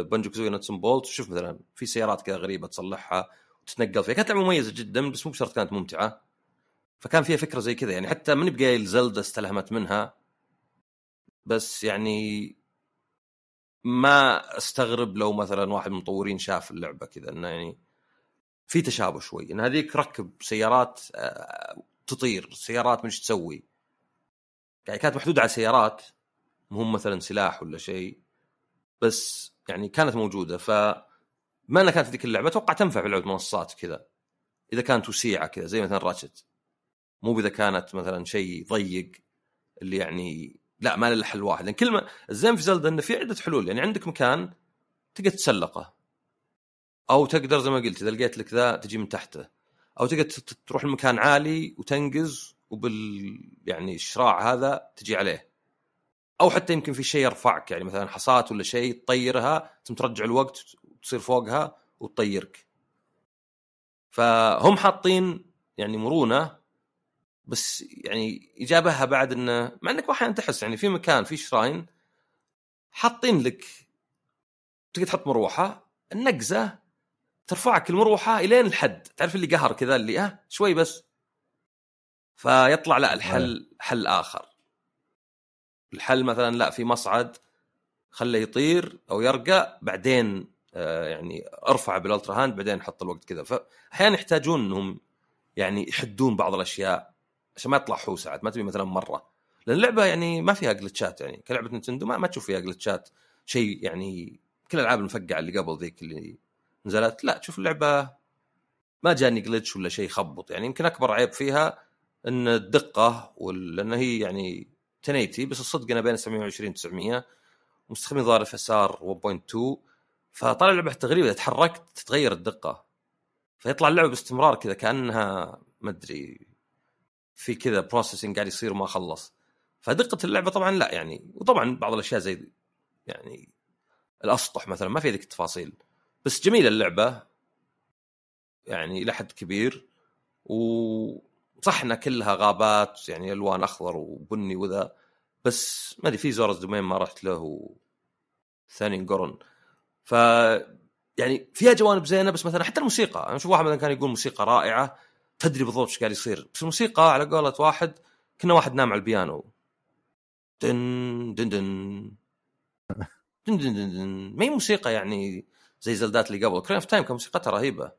Banjo Kazooie Nuts Bolt وشوف مثلا في سيارات كذا غريبة تصلحها وتتنقل فيها. كانت لعبة مميزة جدا بس مو بشرط كانت ممتعة. فكان فيها فكرة زي كذا. يعني حتى ماني بقايل Zelda استلهمت منها. بس يعني ما استغرب لو مثلا واحد من المطورين شاف اللعبة كذا إنه يعني في تشابه شوي إن هذيك ركب سيارات آه، تطير سيارات مش تسوي. يعني كانت محدودة على سيارات مو مثلا سلاح ولا شيء بس يعني كانت موجودة. ف ما إنها كانت ذيك اللعبة أتوقع تنفع في لعبة منصات كذا إذا كانت وسيعة كذا زي مثلا راتشت مو اذا كانت مثلا شيء ضيق اللي يعني لا ما له حل واحد. لأن كل ما الزين في زلدا إنه في عدة حلول. يعني عندك مكان تقدر تسلقه. أو تقدر زي ما قلت إذا لقيت لك ذا تجي من تحته. أو تقدر تروح لمكان عالي وتنقز وبال يعني الشراع هذا تجي عليه. أو حتى يمكن في شيء يرفعك. يعني مثلا حصات ولا شيء تطيرها ثم ترجع الوقت وتصير فوقها وتطيرك. فهم حاطين يعني مرونة بس يعني يجابهها بعد إنه مع إنك أحيانا تحس يعني في مكان في شراين حاطين لك تقدر تحط مروحة النقزة ترفعك المروحة إلين الحد. تعرف اللي قهر كذا اللي آه شوي بس. فيطلع لا الحل حل آخر. الحل مثلا لا في مصعد خله يطير أو يرقى بعدين آه يعني ارفع بال Ultrahand بعدين حط الوقت كذا. فاحيانا يحتاجون إنهم يعني يحدون بعض الأشياء. عشان ما يطلع حوسة ساعات ما تبي مثلا مرة. لأن اللعبة يعني ما فيها glitch ات يعني. كلعبة Nintendo ما, ما تشوف فيها glitch ات شيء يعني كل الألعاب المفقعة اللي قبل ذيك اللي نزلت لا تشوف اللعبة ما جاني glitch ولا شيء يخبط يعني يمكن أكبر عيب فيها إن الدقة لأن هي يعني 1080 بس الصدق أنا بين 720 900 ومستخدمين ظاهر FSR 1.2 فطالع اللعبة تقريبا إذا تحركت تتغير الدقة. فيطلع اللعبة باستمرار كذا كأنها ما أدري في كذا processing قاعد يصير ما خلص. فدقة اللعبة طبعا لا يعني وطبعا بعض الأشياء زي يعني الأسطح مثلا ما في ذيك التفاصيل بس جميلة اللعبة يعني إلى حد كبير. وصح إنها كلها غابات يعني ألوان أخضر وبني وذا بس ما أدري في Zora's Domain ما رحت له. ثاني قرن. ف يعني فيها جوانب زينة بس مثلا حتى الموسيقى أنا أشوف واحد مثلا كان يقول موسيقى رائعة تدري بالضبط إيش قاعد يصير. بس الموسيقى على قولة واحد كنا واحد نام على البيانو. دن دن دن. (laughs) دن دن دن, دن. ما هي موسيقى يعني زي Zelda ات اللي قبل. Ocarina of Time كان موسيقتها رهيبة.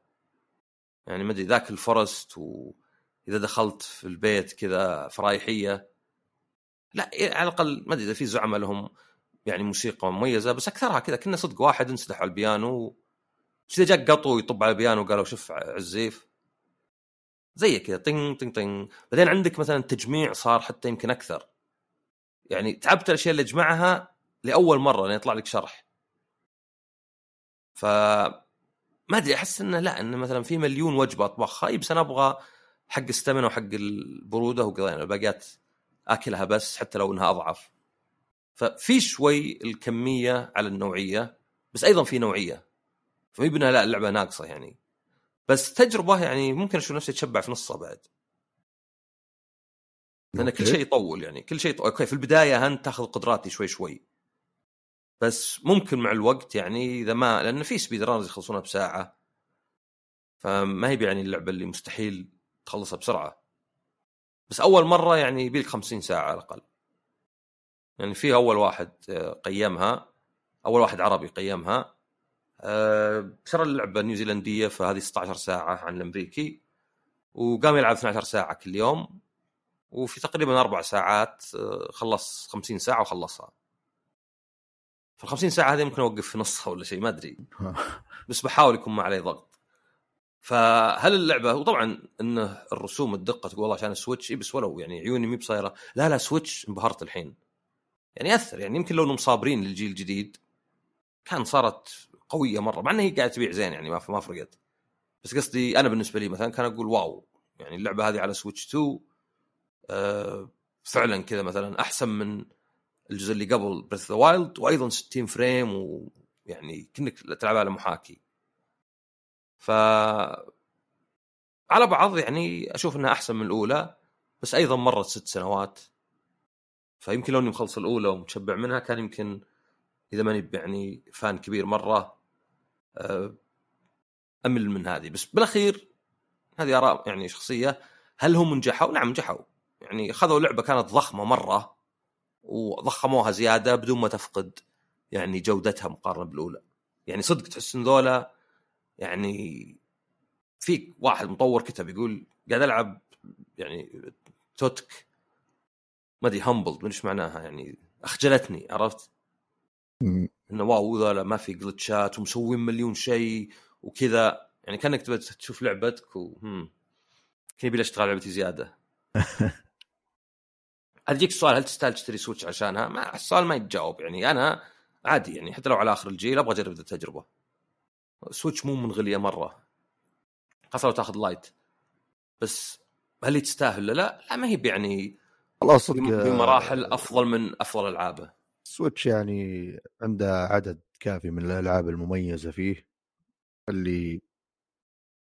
يعني ما أدري ذاك ال forest واذا دخلت في البيت كذا فرايحية. لا على الأقل ما أدري إذا في زعماء لهم يعني موسيقى مميزة بس أكثرها كذا كنا صدق واحد انسدح على البيانو. اذا جاك قطو يطب على البيانو وقالوا شوف عزيف. زي كذا طين طين طين بعدين عندك مثلا التجميع صار حتى يمكن أكثر. يعني تعبت الأشياء اللي أجمعها لأول مرة لين يطلع لك شرح. ف ما أدري أحس إنه لا إنه مثلا في مليون وجبة أطبخها بس أنا أبغى حق الستامنا وحق البرودة وقضينا الباقيات آكلها بس حتى لو إنها أضعف. ففي شوي الكمية على النوعية بس أيضا في نوعية. فما لا اللعبة ناقصة يعني. بس تجربة يعني ممكن أشوف نفسي أتشبع في نصها بعد. لأن كل شيء يطول يعني كل شيء أوكي في البداية انت تأخذ قدراتي شوي شوي. بس ممكن مع الوقت يعني إذا ما لأن في speed runs يخلصونها بساعة. فما هي يعني اللعبة اللي مستحيل تخلصها بسرعة. بس أول مرة يعني يبيلك 50 ساعة على الأقل. يعني في أول واحد آه، قيمها أول واحد عربي قيمها. أه شرى اللعبة نيوزيلندية فهذه 16 ساعة عن الأمريكي وقام يلعب 12 ساعة كل يوم وفي تقريبا أربع ساعات آه، خلص 50 ساعة وخلصها. في ال 50 ساعة هذه ممكن أوقف في نصها ولا شيء ما أدري. (laughs) بس بحاول يكون ما علي ضغط. فهل اللعبة وطبعا انه الرسوم الدقة تقول والله عشان ال Switch بس ولو يعني عيوني مي بصايرة. لا لا Switch انبهرت الحين. يعني ياثر يعني يمكن لو إنهم صابرين للجيل الجديد كان صارت قوية مرة مع إنها هي قاعدة تبيع زين يعني ما ما فرقت. بس قصدي أنا بالنسبة لي مثلا كان أقول واو يعني اللعبة هذه على Switch 2 آه فعلا كذا مثلا أحسن من الجزء اللي قبل Breath of the Wild وأيضا 60 frame ويعني كأنك تلعب على محاكي. ف على بعض يعني أشوف إنها أحسن من الأولى بس أيضا مرت ست سنوات. فيمكن لو إني مخلص الأولى ومتشبع منها كان يمكن إذا ماني يعني فان كبير مرة أمل من هذه. بس بالأخير هذه آراء يعني شخصية. هل هم نجحوا؟ نعم نجحوا. يعني خذوا لعبة كانت ضخمة مرة وضخموها زيادة بدون ما تفقد يعني جودتها مقارنة بالأولى. يعني صدق تحس إن ذولا يعني في واحد مطور كتب يقول قاعد ألعب يعني توتك. ما أدري همبلد إيش معناها يعني. أخجلتني عرفت؟ إنه واو ذولا ما في جلتشات ومسوين مليون شيء وكذا يعني كأنك تبغى تشوف لعبتك و كان يبي أشتغل لعبتي زيادة (laughs) أديك السؤال هل تستاهل تشتري سويتش عشانها؟ ما السؤال ما يتجاوب يعني أنا عادي يعني حتى لو على آخر الجيل أبغى أجرب التجربة. Switch مو من غليه مرة. خاصة لو تاخذ Lite. بس هل تستاهل لا؟ لا ما هي يعني والله صدق بمراحل أفضل من أفضل ألعابه. Switch يعني عنده عدد كافي من الألعاب المميزة فيه اللي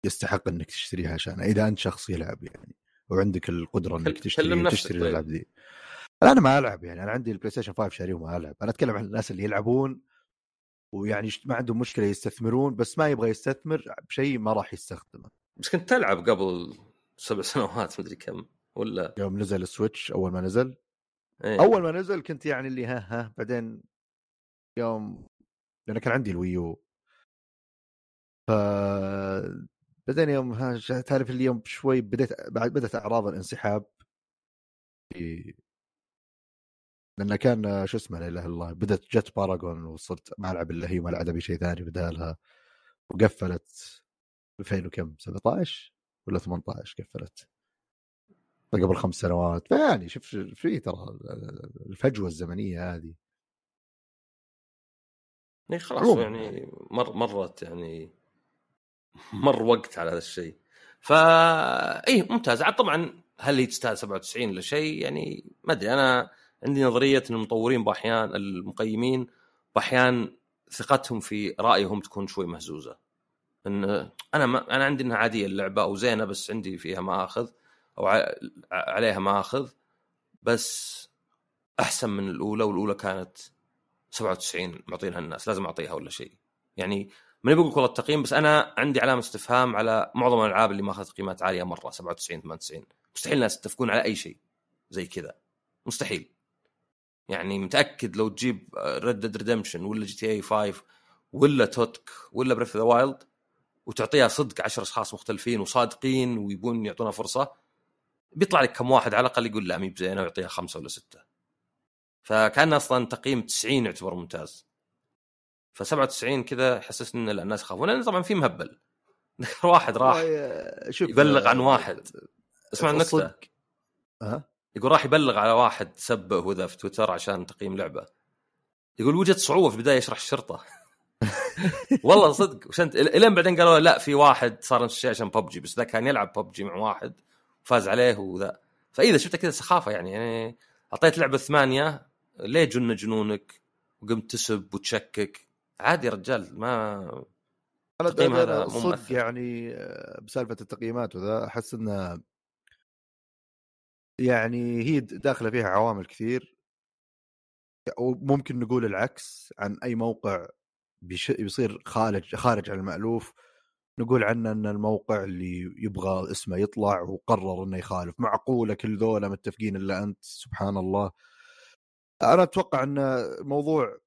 يستحق إنك تشتريها عشانها إذا أنت شخص يلعب يعني. وعندك القدرة إنك تشتري تشتري. الألعاب ذي أنا ما ألعب يعني أنا عندي ال PlayStation 5 شاريه وما ألعب أنا أتكلم عن الناس اللي يلعبون ويعني ما عندهم مشكلة يستثمرون بس ما يبغى يستثمر بشيء ما راح يستخدمه بس كنت تلعب قبل سبع (laughs) سنوات مدري كم ولا يوم نزل ال Switch أول ما نزل إيه. أول ما نزل كنت يعني اللي ها ها بعدين يوم لأن كان عندي ال Wii U. ف بعدين يوم تعرف اليوم شوي بديت بعد بدأت أعراض الانسحاب. في لأن كان شو اسمه لا إله إلا الله بدأت جت باراجون وصرت ما ألعب إلا هي وما العب شيء ثاني بدالها. وقفلت 2000 وكم 17 ولا 18 قفلت. قبل خمس سنوات. فيعني شوف في ترى الفجوة الزمنية هذه. يعني خلاص يعني مر مرت يعني (laughs) مر وقت على هذا الشيء. فا اي ممتاز. عاد طبعا هل هي تستاهل 97 ولا شيء؟ يعني ما أدري. أنا عندي نظرية إن المطورين بأحيان المقيمين بأحيان ثقتهم في رأيهم تكون شوي مهزوزة. إن أنا ما أنا عندي إنها عادية اللعبة أو زينه بس عندي فيها ما اخذ أو عليها ما اخذ بس أحسن من الأولى والأولى كانت 97 معطينها الناس لازم أعطيها ولا شيء. يعني ماني بقول والله التقييم بس أنا عندي علامة استفهام على معظم الألعاب اللي ماخذت قيمات عالية مرة 97 98 مستحيل الناس يتفقون على أي شيء زي كذا. مستحيل. يعني متأكد لو تجيب Red Dead Redemption ولا GTA 5 ولا TOTK ولا Breath of the Wild وتعطيها صدق 10 أشخاص مختلفين وصادقين ويبون يعطونا فرصة بيطلع لك كم واحد على الأقل يقول لا مي بزينة ويعطيها خمسة ولا ستة. فكان أصلا تقييم 90 يعتبر ممتاز. ف 97 كذا يحسسني إن الناس يخافون لأن طبعا في مهبل. (laughs) واحد راح شوف يبلغ عن واحد. اسمع النكتة. ها يقول راح يبلغ على واحد سبه وذا في تويتر عشان تقييم لعبة. يقول وجدت صعوبة في البداية يشرح الشرطة. (laughs) والله صدق وشنت إلين بعدين قالوا لا في واحد صار عشان ببجي بس ذا كان يلعب ببجي مع واحد. وفاز عليه وذا. فإذا شفت كذا سخافة يعني يعني أعطيت لعبة ثمانية ليه جن جنونك؟ وقمت تسب وتشكك. عادي يا رجال ما التقييم هذا صدق يعني آه، بسالفة التقييمات وذا أحس إنه يعني هي داخلة فيها عوامل كثير. وممكن نقول العكس عن أي موقع بيصير خارج خارج عن المألوف. نقول عنه إن الموقع اللي يبغى اسمه يطلع وقرر إنه يخالف. معقولة كل ذولا متفقين إلا أنت؟ سبحان الله. أنا أتوقع إن موضوع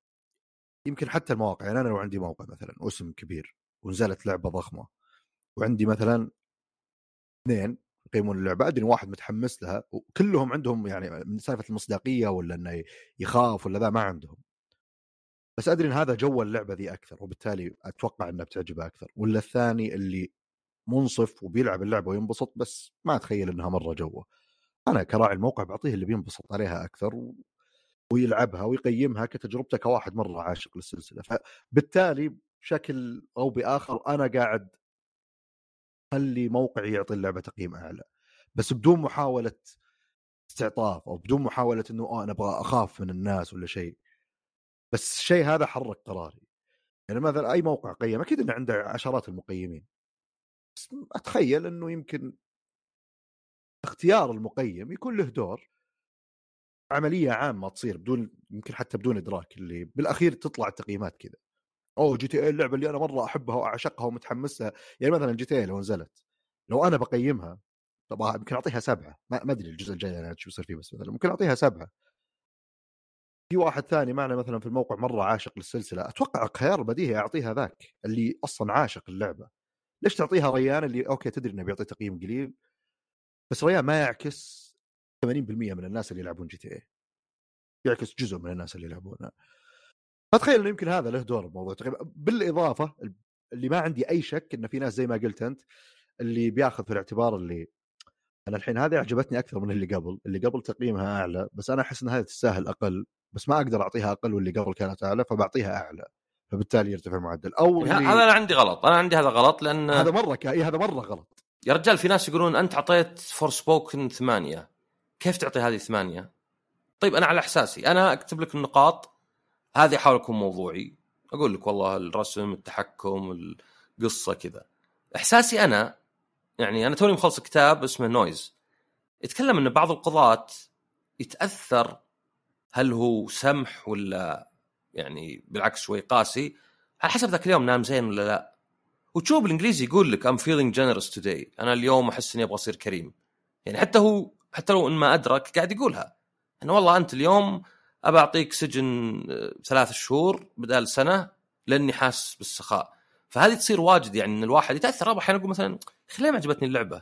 يمكن حتى المواقع يعني أنا لو عندي موقع مثلا اسم كبير ونزلت لعبة ضخمة وعندي مثلا اثنين يقيمون اللعبة أدري واحد متحمس لها وكلهم عندهم يعني من سالفة المصداقية ولا إنه يخاف ولا ذا ما عندهم. بس أدري إن هذا جو اللعبة ذي أكثر وبالتالي أتوقع إنها بتعجبه أكثر. ولا الثاني اللي منصف وبيلعب اللعبة وينبسط بس ما أتخيل إنها مرة جوة. أنا كراعي الموقع بعطيه اللي بينبسط عليها أكثر و... ويلعبها ويقيمها كتجربته كواحد مرة عاشق للسلسلة. فبالتالي بشكل أو بآخر أنا قاعد خلي موقعي يعطي اللعبة تقييم أعلى. بس بدون محاولة استعطاف أو بدون محاولة إنه آه أنا أبغى أخاف من الناس ولا شيء بس الشيء هذا حرك قراري. يعني مثلا أي موقع قيم أكيد إنه عنده عشرات المقيمين. بس أتخيل إنه يمكن اختيار المقيم يكون له دور. عملية عامة تصير بدون يمكن حتى بدون إدراك اللي بالأخير تطلع التقييمات كذا. أوه GTA اللعبة اللي أنا مرة أحبها وأعشقها ومتحمس لها يعني مثلا GTA لو نزلت لو أنا بقيمها طبعا يمكن أعطيها سبعة. ما أدري الجزء الجاي أنا شو بيصير فيه بس مثلا ممكن أعطيها سبعة. في واحد ثاني معنا مثلا في الموقع مرة عاشق للسلسلة أتوقع خيار بديهي أعطيها ذاك اللي أصلا عاشق اللعبة. ليش تعطيها ريان اللي أوكي تدري إنه بيعطي تقييم قليل بس ريان ما يعكس 80% من الناس اللي يلعبون GTA يعكس جزء من الناس اللي يلعبونها فتخيل إنه يمكن هذا له دور بموضوع تقريبا بالإضافة اللي ما عندي أي شك انه في ناس زي ما قلت أنت اللي بياخذ في الاعتبار اللي أنا الحين هذه عجبتني أكثر من اللي قبل، اللي قبل تقييمها أعلى بس أنا أحس إن هذه تستاهل أقل. بس ما أقدر أعطيها أقل واللي قبل كانت أعلى فبعطيها أعلى فبالتالي يرتفع المعدل أو اللي... هذا أنا عندي غلط أنا عندي هذا غلط لأن هذا مرة ك... هذا مرة غلط. يا رجال في ناس يقولون أنت أعطيت Forspoken ثمانية كيف تعطي هذه ثمانية؟ طيب أنا على أحساسي أنا أكتب لك النقاط هذه أحاول أكون موضوعي أقول لك والله الرسم التحكم القصة كذا. أحساسي أنا يعني أنا توني مخلص كتاب اسمه Noise يتكلم إن بعض القضاة يتأثر هل هو سمح ولا يعني بالعكس شوي قاسي؟ على حسب ذاك اليوم نام زين ولا لا. وتشوف بالإنجليزي يقول لك I'm feeling generous today. أنا اليوم أحس إني أبغى أصير كريم. يعني حتى هو حتى لو إن ما أدرك قاعد يقولها. إنه والله أنت اليوم أبى أعطيك سجن آه، ثلاث شهور بدال سنة لأني حاسس بالسخاء. فهذه تصير واجد يعني إن الواحد يتأثر. أحيانا يقول مثلا ليه ما عجبتني اللعبة؟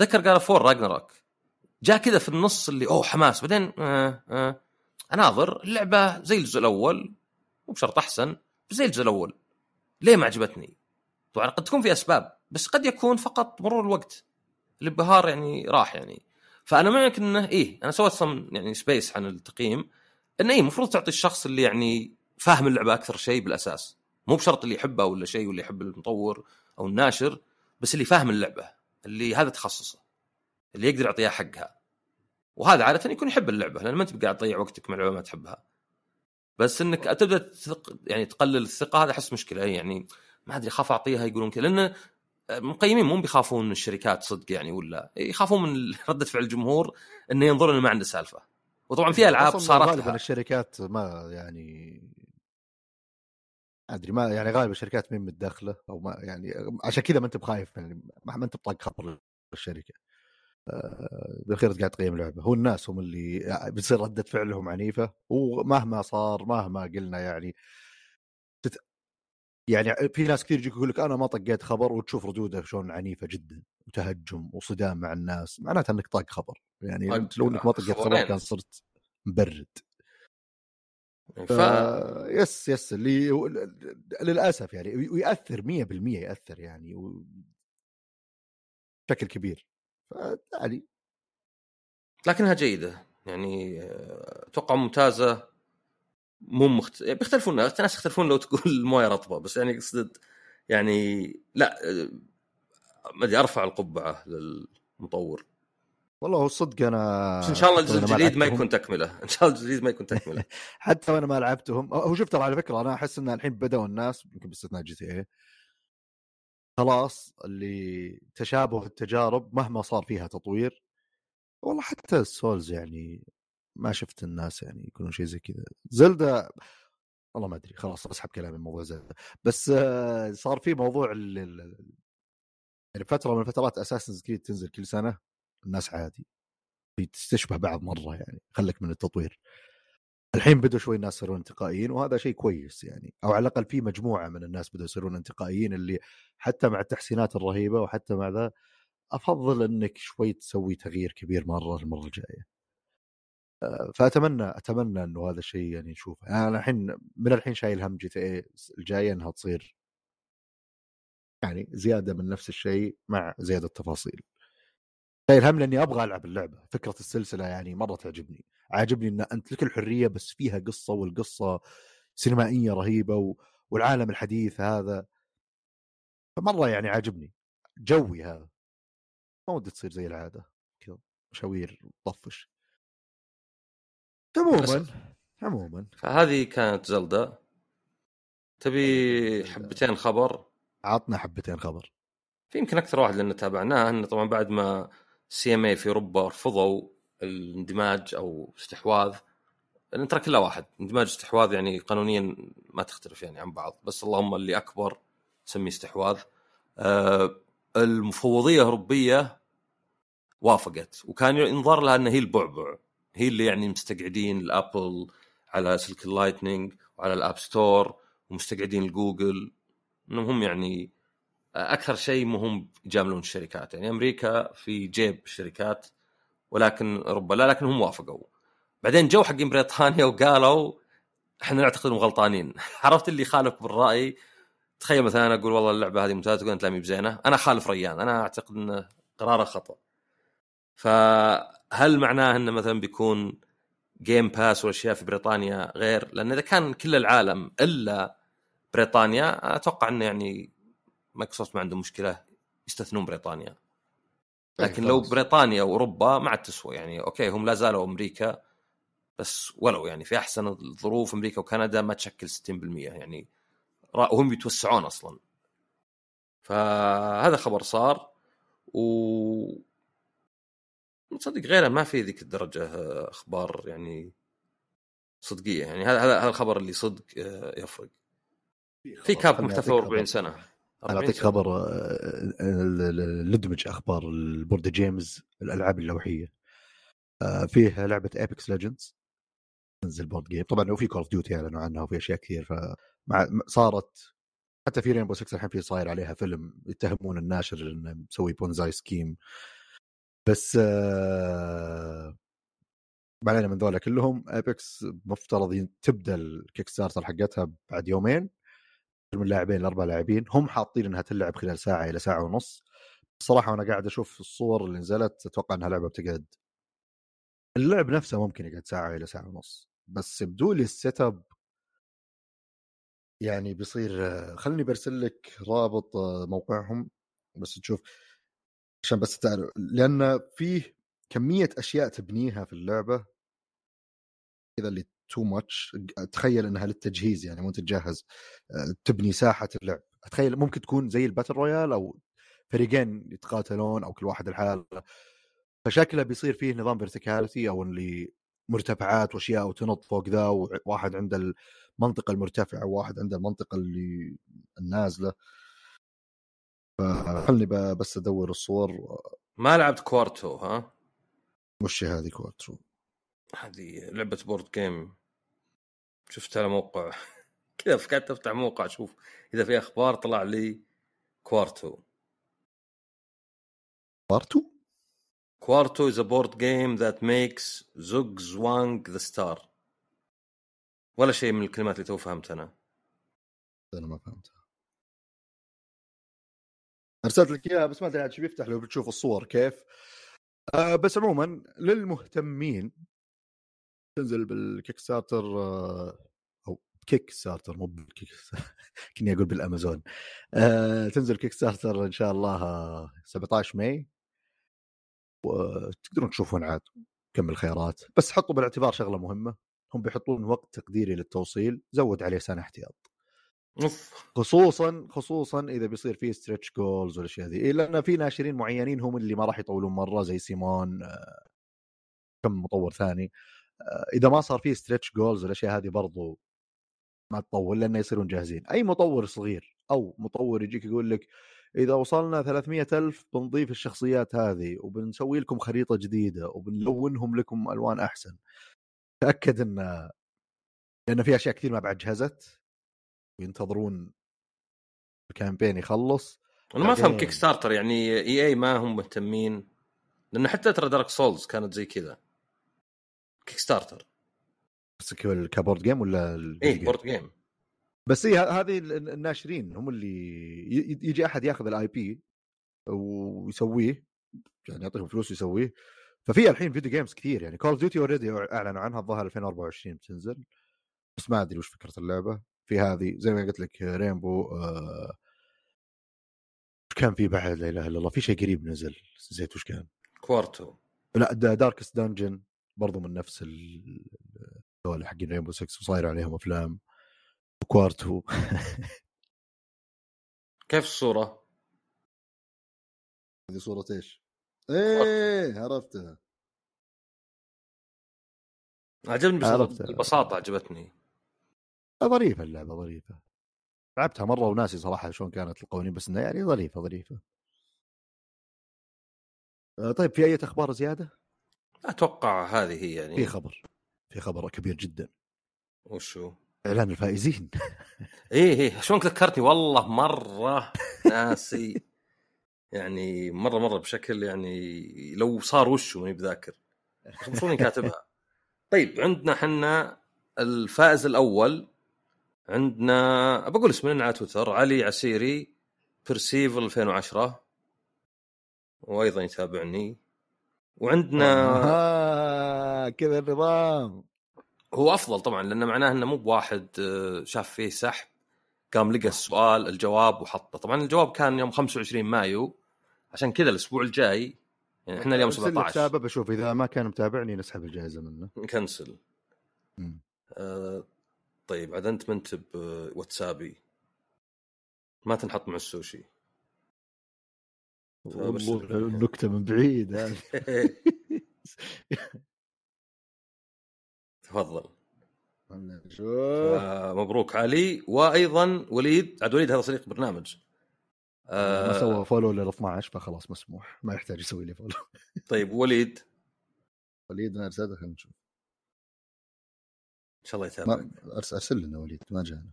ذكر قال God of War Ragnarök جاء كذا في النص اللي أوه حماس. بعدين آه آه أناظر اللعبة زي الجزء الأول مو بشرط أحسن بس زي الجزء الأول. ليه ما عجبتني؟ طبعا قد تكون في أسباب بس قد يكون فقط مرور الوقت. الانبهار يعني راح يعني. فأنا معك إنه إيه أنا سويت صم يعني Space عن التقييم. إنه إيه المفروض تعطي الشخص اللي يعني فاهم اللعبة أكثر شيء بالأساس. مو بشرط اللي يحبها ولا شيء واللي يحب المطور أو الناشر بس اللي فاهم اللعبة اللي هذا تخصصه. اللي يقدر يعطيها حقها. وهذا عادة يكون يحب اللعبة لأن ما أنت قاعد تضيع وقتك مع لعبة ما تحبها. بس إنك تبدأ تثق يعني تقلل الثقة هذا أحس مشكلة يعني ما أدري خاف أعطيها يقولون كذا لأن المقيمين مو بيخافون من الشركات صدق يعني ولا يخافون من (laughs) ردة فعل الجمهور إنه ينظر إنه ما عنده سالفة. وطبعا في ألعاب صارت غالبا الشركات ما يعني أدري ما يعني غالبا الشركات مين متداخله أو ما يعني عشان كذا ما أنت بخايف يعني ما أنت بطاق خطر للشركة. آه، بالاخير قاعد تقيم لعبة. هو الناس هم اللي بتصير ردة فعلهم عنيفة ومهما صار مهما قلنا يعني تت... يعني في ناس كثير يجيك يقول لك أنا ما طقيت خبر وتشوف ردوده شلون عنيفة جدا وتهجم وصدام مع الناس معناته إنك طاق خبر. يعني لو إنك ما طقيت خبر كان صرت مبرد. ف... يس يس اللي للأسف يعني ويأثر 100% يأثر يعني و... بشكل كبير. فعلي. لكنها جيدة. يعني أتوقع ممتازة. مو مخت... يعني بيختلفون الناس يختلفون لو تقول (laughs) الموية رطبة بس يعني قصد يعني لا ما أدري أرفع القبعة للمطور. والله هو الصدق أنا بس إن شاء الله الجزء الجديد ما يكون تكملة. إن شاء الله الجديد ما يكون تكملة. حتى وأنا ما لعبتهم. هو شفت على فكرة أنا أحس إن الحين بدأوا الناس يمكن باستثناء GTA خلاص اللي تشابه التجارب مهما صار فيها تطوير والله حتى ال Souls يعني ما شفت الناس يعني يكونون شيء زي كذا. Zelda والله ما أدري خلاص أسحب كلامي من موضوع Zelda. بس آه، صار في موضوع يعني فترة من الفترات Assassin's Creed تنزل كل سنة الناس عادي تشبه بعض مرة يعني خلك من التطوير. الحين بدوا شوي الناس يصيرون انتقائيين وهذا شيء كويس يعني أو على الأقل في مجموعة من الناس بدوا يصيرون انتقائيين اللي حتى مع التحسينات الرهيبة وحتى مع ذا أفضل إنك شوي تسوي تغيير كبير مرة المرة الجاية. آه، فأتمنى أتمنى إنه هذا الشيء يعني نشوفه يعني أنا الحين من الحين شايل هم GTA الجاية إنها تصير يعني زيادة من نفس الشيء مع زيادة تفاصيل. شايل هم لأني أبغى ألعب اللعبة، فكرة السلسلة يعني مرة تعجبني، عاجبني إن أنت لك الحرية بس فيها قصة والقصة سينمائية رهيبة و... والعالم الحديث هذا. فمرة يعني عاجبني. جوي هذا. ما ودي تصير زي العادة. كذا مشاوير طفش. عموما عموما. فهذه كانت زلدة. تبي حبتين خبر؟ عطنا حبتين خبر. في يمكن أكثر واحد لأن تابعناه. إنه طبعا بعد ما سي إم اي في أوروبا رفضوا الاندماج أو استحواذ. لأن ترى كلها واحد. اندماج استحواذ يعني قانونيا ما تختلف يعني عن بعض. بس اللهم اللي أكبر تسميه استحواذ. آه المفوضية الأوروبية وافقت. وكان ينظر لها ان هي البعبع. هي اللي يعني مستقعدين الأبل على سلك اللايتنينج وعلى الأب ستور ومستقعدين الجوجل. إنهم هم يعني أكثر شيء مهم يجاملون الشركات. يعني أمريكا في جيب الشركات. ولكن أوروبا لا لكن هم وافقوا. بعدين جو حقين بريطانيا وقالوا إحنا نعتقد إنهم غلطانين. (laughs) عرفت اللي خالف بالرأي؟ تخيل مثلا أنا أقول والله اللعبة هذه ممتازة تقول أنت لا بزينة. أنا خالف ريان. أنا أعتقد انه قراره خطأ. فهل معناه انه مثلا بيكون Game Pass والاشياء في بريطانيا غير؟ لأن إذا كان كل العالم إلا بريطانيا أتوقع انه يعني مايكروسوفت ما عنده مشكلة يستثنون بريطانيا. لكن لو بريطانيا وأوروبا ما عاد تسوى يعني okay هم لا زالوا أمريكا بس ولو يعني في أحسن الظروف أمريكا وكندا ما تشكل 60% يعني وهم يتوسعون أصلا. فهذا خبر صار و تصدق غيره ما في ذيك الدرجة أخبار يعني صدقية يعني هذا هذا الخبر اللي صدق آه، يفرق. في كاب محتفى 40 سنة. أنا أعطيك خبر ندمج أخبار ال board games الألعاب اللوحية. آه، فيه لعبة Apex Legends تنزل board game طبعا وفي Call of Duty أعلنوا عنها وفي أشياء كثير فمع صارت حتى في Rainbow 6 الحين في صاير عليها فيلم يتهمون الناشر إنه مسوي Ponzi scheme بس آه ما علينا من ذولا كلهم Apex مفترض تبدأ ال Kickstarter حقتها بعد يومين. من اللاعبين الأربع لاعبين هم حاطين إنها تلعب خلال ساعة إلى ساعة ونص. الصراحه وأنا قاعد أشوف الصور اللي نزلت أتوقع إنها لعبة بتقعد. اللعب نفسه ممكن يقعد ساعة إلى ساعة ونص بس يبدو لي ال setup يعني بيصير خليني برسل لك رابط موقعهم بس تشوف. عشان بس تعرف لأن فيه كمية أشياء تبنيها في اللعبة. كذا اللي too much تخيل إنها للتجهيز يعني وانت تجهز آه، تبني ساحة اللعب. اتخيل ممكن تكون زي ال battle royale أو فريقين يتقاتلون أو كل واحد الحال فشكله بيصير فيه نظام verticality أو اللي مرتفعات وأشياء وتنط فوق ذا وواحد عند المنطقة المرتفعة وواحد عند المنطقة اللي النازلة. فخلني بس أدور الصور. ما لعبت Quarto ها؟ وش هذه Quarto؟ هذه لعبة board game شفت على موقع (laughs) كذا فكرت أفتح موقع أشوف إذا في أخبار طلع لي Quarto. كوارتو؟ كوارتو is a board game that makes زوج زوانج ذا ستار ولا شيء من الكلمات اللي تو فهمتها أنا. أنا ما فهمتها. أرسلت لك إياها بس ما أدري عاد بيفتح لو بتشوف الصور كيف. آه بس عموما للمهتمين تنزل بالكيك ستارتر آه أو كيك ستارتر مو بالكيك (laughs) كني أقول بالأمازون. آه تنزل Kickstarter إن شاء الله 17 ماي. وتقدرون تشوفون عاد كم الخيارات. بس حطوا بالاعتبار شغلة مهمة هم بيحطون وقت تقديري للتوصيل زود عليه سنة احتياط. خصوصا خصوصا إذا بيصير فيه stretch goals والاشياء ذي إيه لأن في ناشرين معينين هم اللي ما راح يطولون مرة زي CMON آه كم مطور ثاني. آه إذا ما صار فيه stretch goals والأشياء هذه برضو ما تطول لأنه يصيرون جاهزين. أي مطور صغير أو مطور يجيك يقول لك إذا وصلنا 300 ألف بنضيف الشخصيات هذه وبنسوي لكم خريطة جديدة وبنلونهم لكم ألوان أحسن. تأكد إن لأن في أشياء كثير ما بعد جهزت. وينتظرون ال campaign يخلص. أنا ما أفهم كيك ستارتر يعني EA ما هم مهتمين. لأن حتى ترى Dark Souls كانت زي كذا. Kickstarter. بس ك- ك board game ولا الفيديو اي game؟ board game بس هي هذه ال- الناشرين هم اللي يجي أحد ياخذ ال IP ويسويه يعني يعطيهم فلوس ويسويه. ففي الحين video games كثير يعني Call of Duty already أعلنوا عنها الظاهر 2024 بتنزل. بس ما أدري وش فكرة اللعبة. في هذه زي ما قلت لك Rainbow آه كان في بعد؟ لا إله إلا الله في شيء قريب نزل. نسيت وش كان. Quarto لا Darkest Dungeon برضو من نفس ال- هذول حقين Rainbow 6 وصاير عليهم أفلام و Quarto كيف الصورة؟ هذه صورة إيش؟ إيه عرفتها عجبني بس عرفت. البساطة عجبتني ظريفة اللعبة ظريفة لعبتها مرة وناسي صراحة شلون كانت القوانين بس إنها يعني ظريفة ظريفة آه، طيب في أي أخبار زيادة؟ أتوقع هذه هي يعني في خبر في خبر كبير جدا. وشو؟ إعلان الفائزين. (laughs) إيه إيه. شلون ذكرتني والله مرة ناسي. يعني مرة مرة بشكل يعني لو صار وشه ماني بذاكر. اني كاتبها. طيب عندنا حنا الفائز الأول. عندنا بقول اسمه لنا على تويتر علي عسيري بيرسيفل 2010 وأيضا يتابعني. وعندنا آه كذا النظام. هو أفضل طبعا لأنه معناه إنه مو بواحد آه، شاف فيه سحب. قام لقى السؤال الجواب وحطه. طبعا الجواب كان يوم 25 مايو. عشان كذا الأسبوع الجاي يعني إحنا اليوم أرسل لك 17 حسابه بشوف إذا ما كان متابعني نسحب الجائزة منه. نكنسل. آه طيب عاد أنت منتب آه، واتسابي. ما تنحط مع السوشي. والله النكتة من بعيد هذه. (laughs) تفضل. مبروك علي وأيضا وليد عاد وليد هذا صديق برنامج. ما سوى فولو لل 12 فخلاص مسموح. ما يحتاج يسوي لي فولو طيب وليد؟ وليد ما ارسل خلينا نشوف. إن شاء الله يتابع أرسل لنا وليد ما جانا.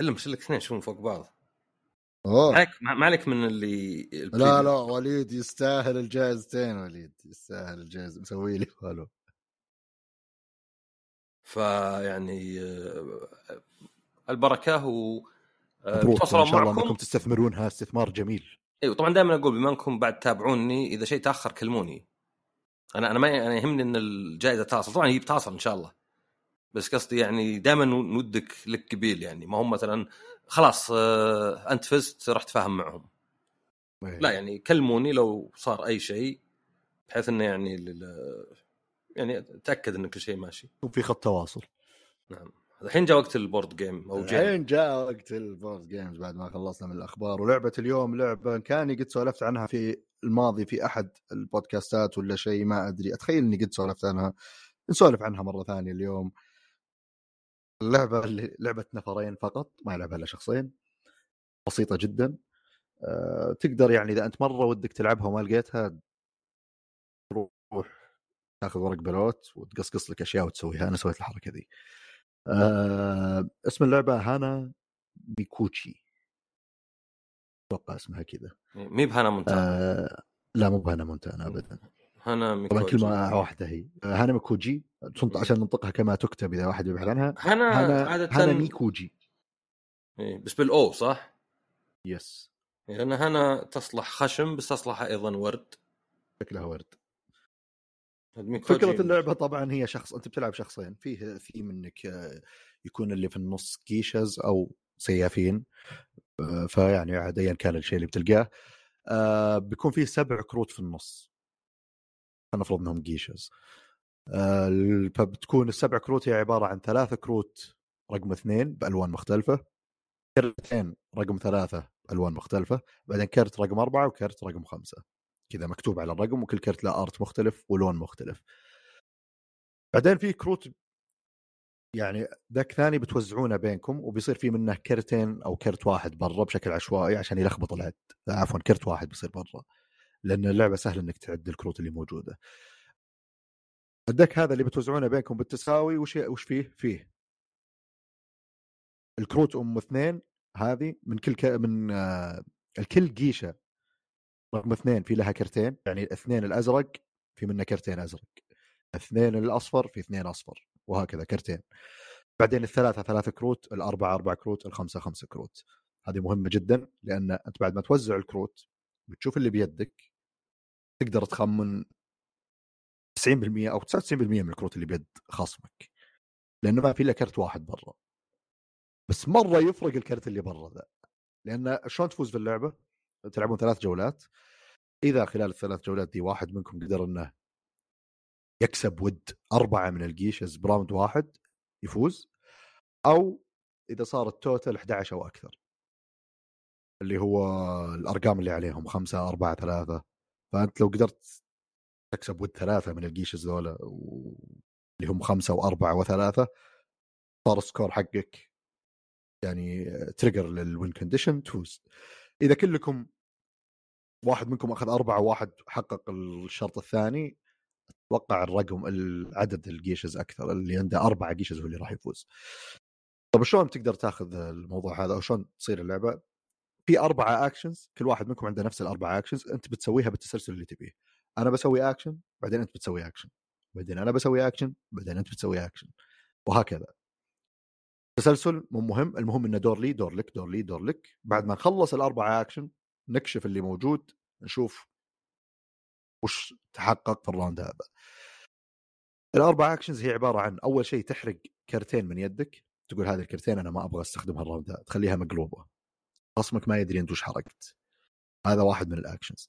إلا مرسل لك اثنين شوفهم فوق بعض. أوه. ما عليك ما عليك من اللي لا لا وليد يستاهل الجائزتين وليد يستاهل الجائزة. مسوي لي فولو. فيعني آه، البركة و آه، الله معكم إنكم تستثمرونها استثمار جميل. إيوه طبعا دائما أقول بما انكم بعد تتابعوني إذا شيء تأخر كلموني. أنا أنا ما أنا يهمني إن الجائزة تصل طبعا هي بتصل إن شاء الله. بس قصدي يعني دائما نودك لك قبيل يعني. ما هم مثلا خلاص آه، انت فزت رحت فاهم معهم. لا يعني كلموني لو صار أي شيء بحيث إنه يعني لل- يعني أتأكد ان كل شيء ماشي. وفي خط تواصل. نعم. الحين جاء وقت ال board game أو game. الحين جاء وقت ال board games بعد ما خلصنا من الأخبار. ولعبة اليوم لعبة كاني قد سولفت عنها في الماضي في أحد البودكاستات ولا شيء ما أدري. أتخيل إني قد سولفت عنها. نسولف عنها مرة ثانية اليوم. اللعبه اللي لعبة نفرين فقط ما يلعبها إلا شخصين. بسيطة جدا. أه تقدر يعني إذا أنت مرة ودك تلعبها وما لقيتها تروح تاخذ ورق بلوت وتقصقص لك أشياء وتسويها. أنا سويت الحركة ذي. أه اسم اللعبة هانا ميكوتشي. أتوقع اسمها كذا. مو بهانا مونتانا. أه لا مو بهانا مونتانا ابدا. هانا طبعا ميكوجي. كلمه واحدة هي. آه، هانا ميكوجي تنطق عشان ننطقها كما تكتب إذا واحد يبحث عنها. هانا هانا عادة هانا ميكوجي. إيه، بس بال O صح؟ yes. لأن هانا تصلح خشم بس تصلح أيضا ورد. شكلها ورد. فكرة اللعبة طبعا هي شخص أنت بتلعب شخصين. فيه في منك آه، يكون اللي في النص geishas أو سيافين. آه، فيعني عاد ايا كان الشيء اللي بتلقاه. آه، بيكون فيه سبع كروت في النص. نفرض إنهم geishas فبتكون السبع كروت هي عبارة عن ثلاثة كروت رقم اثنين بألوان مختلفة كرتين رقم ثلاثة بألوان مختلفة بعدين كرت رقم أربعة وكرت رقم خمسة. كذا مكتوب على الرقم وكل كرت له art مختلف ولون مختلف. بعدين في كروت يعني ذاك ثاني بتوزعونه بينكم وبيصير في منه كرتين أو كرت واحد برا بشكل عشوائي عشان يلخبط العد. عفوا كرت واحد بيصير برا. لأن اللعبة سهل إنك تعد الكروت اللي موجودة. الدك هذا اللي بتوزعونه بينكم بالتساوي وش وش فيه؟ فيه. الكروت أم اثنين هذه من كل ك... من آه الكل قيشه رقم اثنين في لها كرتين يعني الاثنين الأزرق في منه كرتين أزرق. اثنين الأصفر في اثنين أصفر وهكذا كرتين. بعدين الثلاثة ثلاث كروت الأربعة أربع كروت الخمسة خمسة كروت. هذه مهمة جدا لأن أنت بعد ما توزع الكروت بتشوف اللي بيدك تقدر تخمن 90% أو 99% من الكروت اللي بيد خصمك لأنه ما في إلا كرت واحد برا. بس مرة يفرق الكرت اللي برا ذا لأن شلون تفوز في اللعبة؟ تلعبون ثلاث جولات إذا خلال الثلاث جولات دي واحد منكم قدر إنه يكسب ود أربعة من ال geishas ب round واحد يفوز أو إذا صار ال total 11 أو أكثر. اللي هو الأرقام اللي عليهم خمسة أربعة ثلاثة. فأنت لو قدرت تكسب ود ثلاثة من ال geishas ذولا. اللي هم خمسة وأربعة وثلاثة صار ال score حقك يعني trigger لل win condition تفوز إذا كلكم واحد منكم أخذ أربعة وواحد حقق الشرط الثاني أتوقع الرقم العدد ال geishas أكثر اللي عنده أربعة geishas هو اللي راح يفوز. طيب شلون تقدر تاخذ الموضوع هذا أو شلون تصير اللعبة؟ في أربعة actions كل واحد منكم عنده نفس الأربعة actions أنت بتسويها بالتسلسل اللي تبيه. أنا بسوي اكشن بعدين أنت بتسوي اكشن بعدين أنا بسوي اكشن بعدين أنت بتسوي اكشن وهكذا. تسلسل مو مهم. المهم إنه دور لي دور لك دور لي دور لك. بعد ما نخلص الأربعة اكشن نكشف اللي موجود نشوف وش تحقق في ال round هذا. الاربع actions هي عبارة عن أول شيء تحرق كرتين من يدك. تقول هذه الكرتين أنا ما أبغى أستخدمها ال round هذا. تخليها مقلوبة. خصمك ما يدري أنت وش حرقت. هذا واحد من ال actions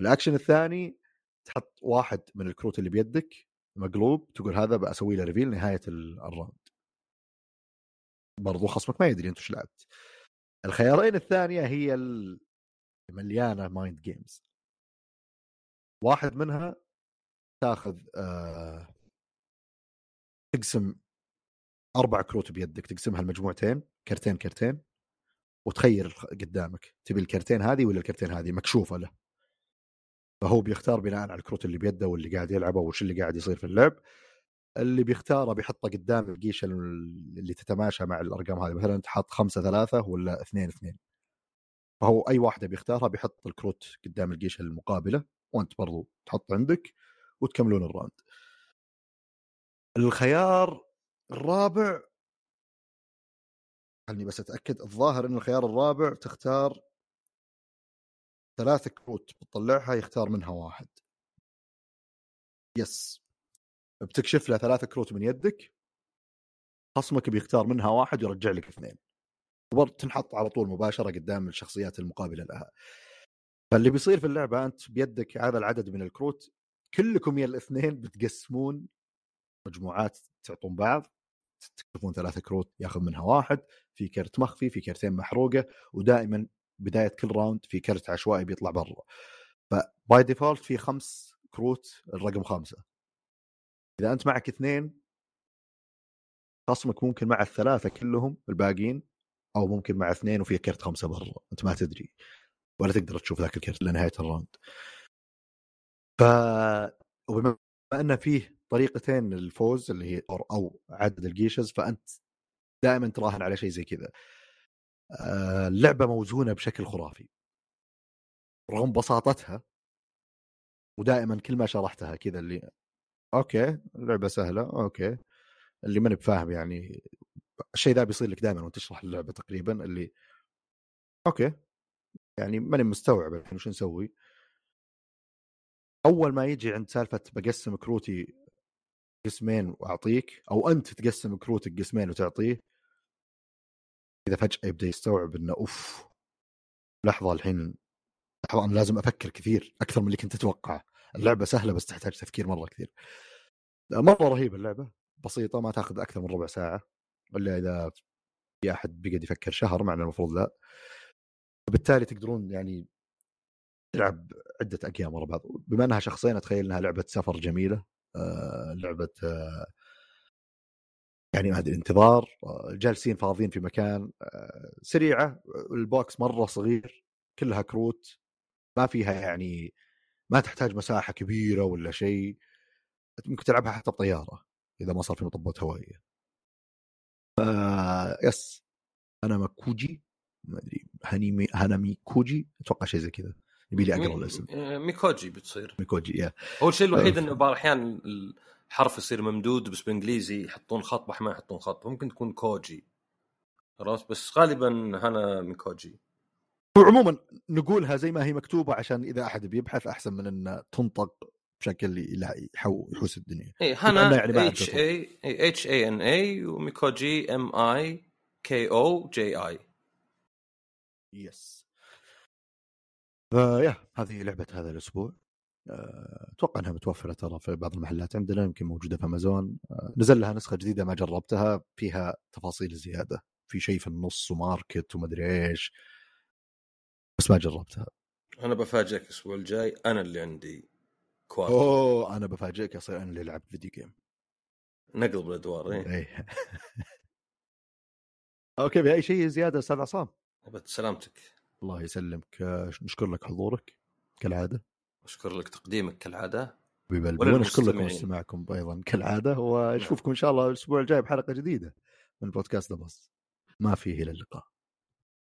ال action الثاني تحط واحد من الكروت اللي بيدك مقلوب تقول هذا بسوي له reveal نهاية ال round برضو خصمك ما يدري أنت وش لعبت. الخيارين الثانية هي مليانة mind games واحد منها تاخذ آه تقسم أربع كروت بيدك تقسمها لمجموعتين كرتين كرتين وتخير قدامك. تبي الكرتين هذه ولا الكرتين هذه؟ مكشوفة له. فهو بيختار بناء على الكروت اللي بيده واللي قاعد يلعبه وش اللي قاعد يصير في اللعب. اللي بيختاره بيحطه قدام القيشه اللي تتماشى مع الأرقام هذه. مثلا انت حاط خمسة ثلاثة ولا اثنين اثنين. فهو أي واحدة بيختارها بيحط الكروت قدام القيشه المقابلة وأنت برضو تحط عندك وتكملون الراوند الخيار الرابع خلني بس أتأكد الظاهر إن الخيار الرابع تختار ثلاث كروت بتطلعها يختار منها واحد. yes بتكشف له ثلاث كروت من يدك. خصمك بيختار منها واحد ويرجع لك اثنين. تنحط على طول مباشرة قدام الشخصيات المقابلة لها. فاللي بيصير في اللعبة أنت بيدك هذا العدد من الكروت كلكم يا الاثنين بتقسمون مجموعات تعطون بعض. تكتبون ثلاثة كروت ياخذ منها واحد في كرت مخفي في كرتين محروقة ودائما بداية كل round في كرت عشوائي بيطلع برا. ف by default في خمس كروت الرقم خمسة. إذا أنت معك اثنين خصمك ممكن مع الثلاثة كلهم الباقيين أو ممكن مع اثنين وفي كرت خمسة برا. أنت ما تدري. ولا تقدر تشوف ذاك الكرت لنهاية ال round. ف وبما أن فيه طريقتين للفوز اللي هي أو عدد ال geishas فأنت دائما تراهن على شيء زي كذا. اللعبه موزونة بشكل خرافي. رغم بساطتها ودائما كل ما شرحتها كذا اللي okay اللعبه سهلة okay. اللي ماني بفاهم يعني الشيء ذا بيصير لك دائما وانت تشرح اللعبة تقريبا اللي okay. يعني ماني مستوعب الحين وش نسوي. أول ما يجي عند سالفة بقسم كروتي قسمين وأعطيك أو أنت تقسم كروتك قسمين وتعطيه إذا فجأة يبدأ يستوعب إنه أوف لحظة الحين لحظة أنا لازم أفكر كثير أكثر من اللي كنت اتوقعه اللعبة سهلة بس تحتاج تفكير مرة كثير. مرة رهيبة اللعبة بسيطة ما تأخذ أكثر من ربع ساعة إلا إذا في أحد بيقعد يفكر شهر معنى المفروض لا. وبالتالي تقدرون يعني تلعب عدة أيام ورا بعض. بما إنها شخصين أتخيل إنها لعبة سفر جميلة آه لعبة آه يعني ما ادري انتظار آه جالسين فاضيين في مكان آه سريعة ال box مرة صغير كلها كروت ما فيها يعني ما تحتاج مساحة كبيرة ولا شيء ممكن تلعبها حتى بطيارة إذا ما صار في مطبات هوائية. آه yes هانا ميكوجي ما أدري هانيمي هانامي كوجي أتوقع شيء زي كذا يبي لي أقرأ الاسم. ميكوجي بتصير. ميكوجي يا. هو الشيء الوحيد. إنه بعض الاحيان الحرف يصير ممدود بس بالانجليزي يحطون خط بح ما يحطون خط. ممكن تكون كوجي. عرفت بس غالبا هانا ميكوجي وعموما نقولها زي ما هي مكتوبة عشان إذا أحد بيبحث أحسن من ان تنطق بشكل يحوس الدنيا. اي يعني ما H A H A N A وميكوجي M I K O J I yes فيا هذه لعبة هذا الأسبوع. أتوقع إنها متوفرة ترى في بعض المحلات عندنا يمكن موجودة في أمازون. آه، نزل لها نسخة جديدة ما جربتها فيها تفاصيل زيادة. في شيء في النص و market ومدري إيش. بس ما جربتها. أنا بفاجئك الأسبوع الجاي أنا اللي عندي كواد أوه أنا بفاجئك يصير أنا اللي لعبت video game نقلب الأدوار إيه؟ إيه. (laughs) okay في اي شيء زيادة أستاذ عصام؟ سلامتك. الله يسلمك. آه، نشكر لك حضورك كالعادة. أشكر لك تقديمك كالعادة. حبيب قلبي ولا ونشكر لكم. استماعكم أيضا كالعادة ونشوفكم إن شاء الله الأسبوع الجاي بحلقة جديدة من بودكاست ذا بس ما فيه الا اللقاء.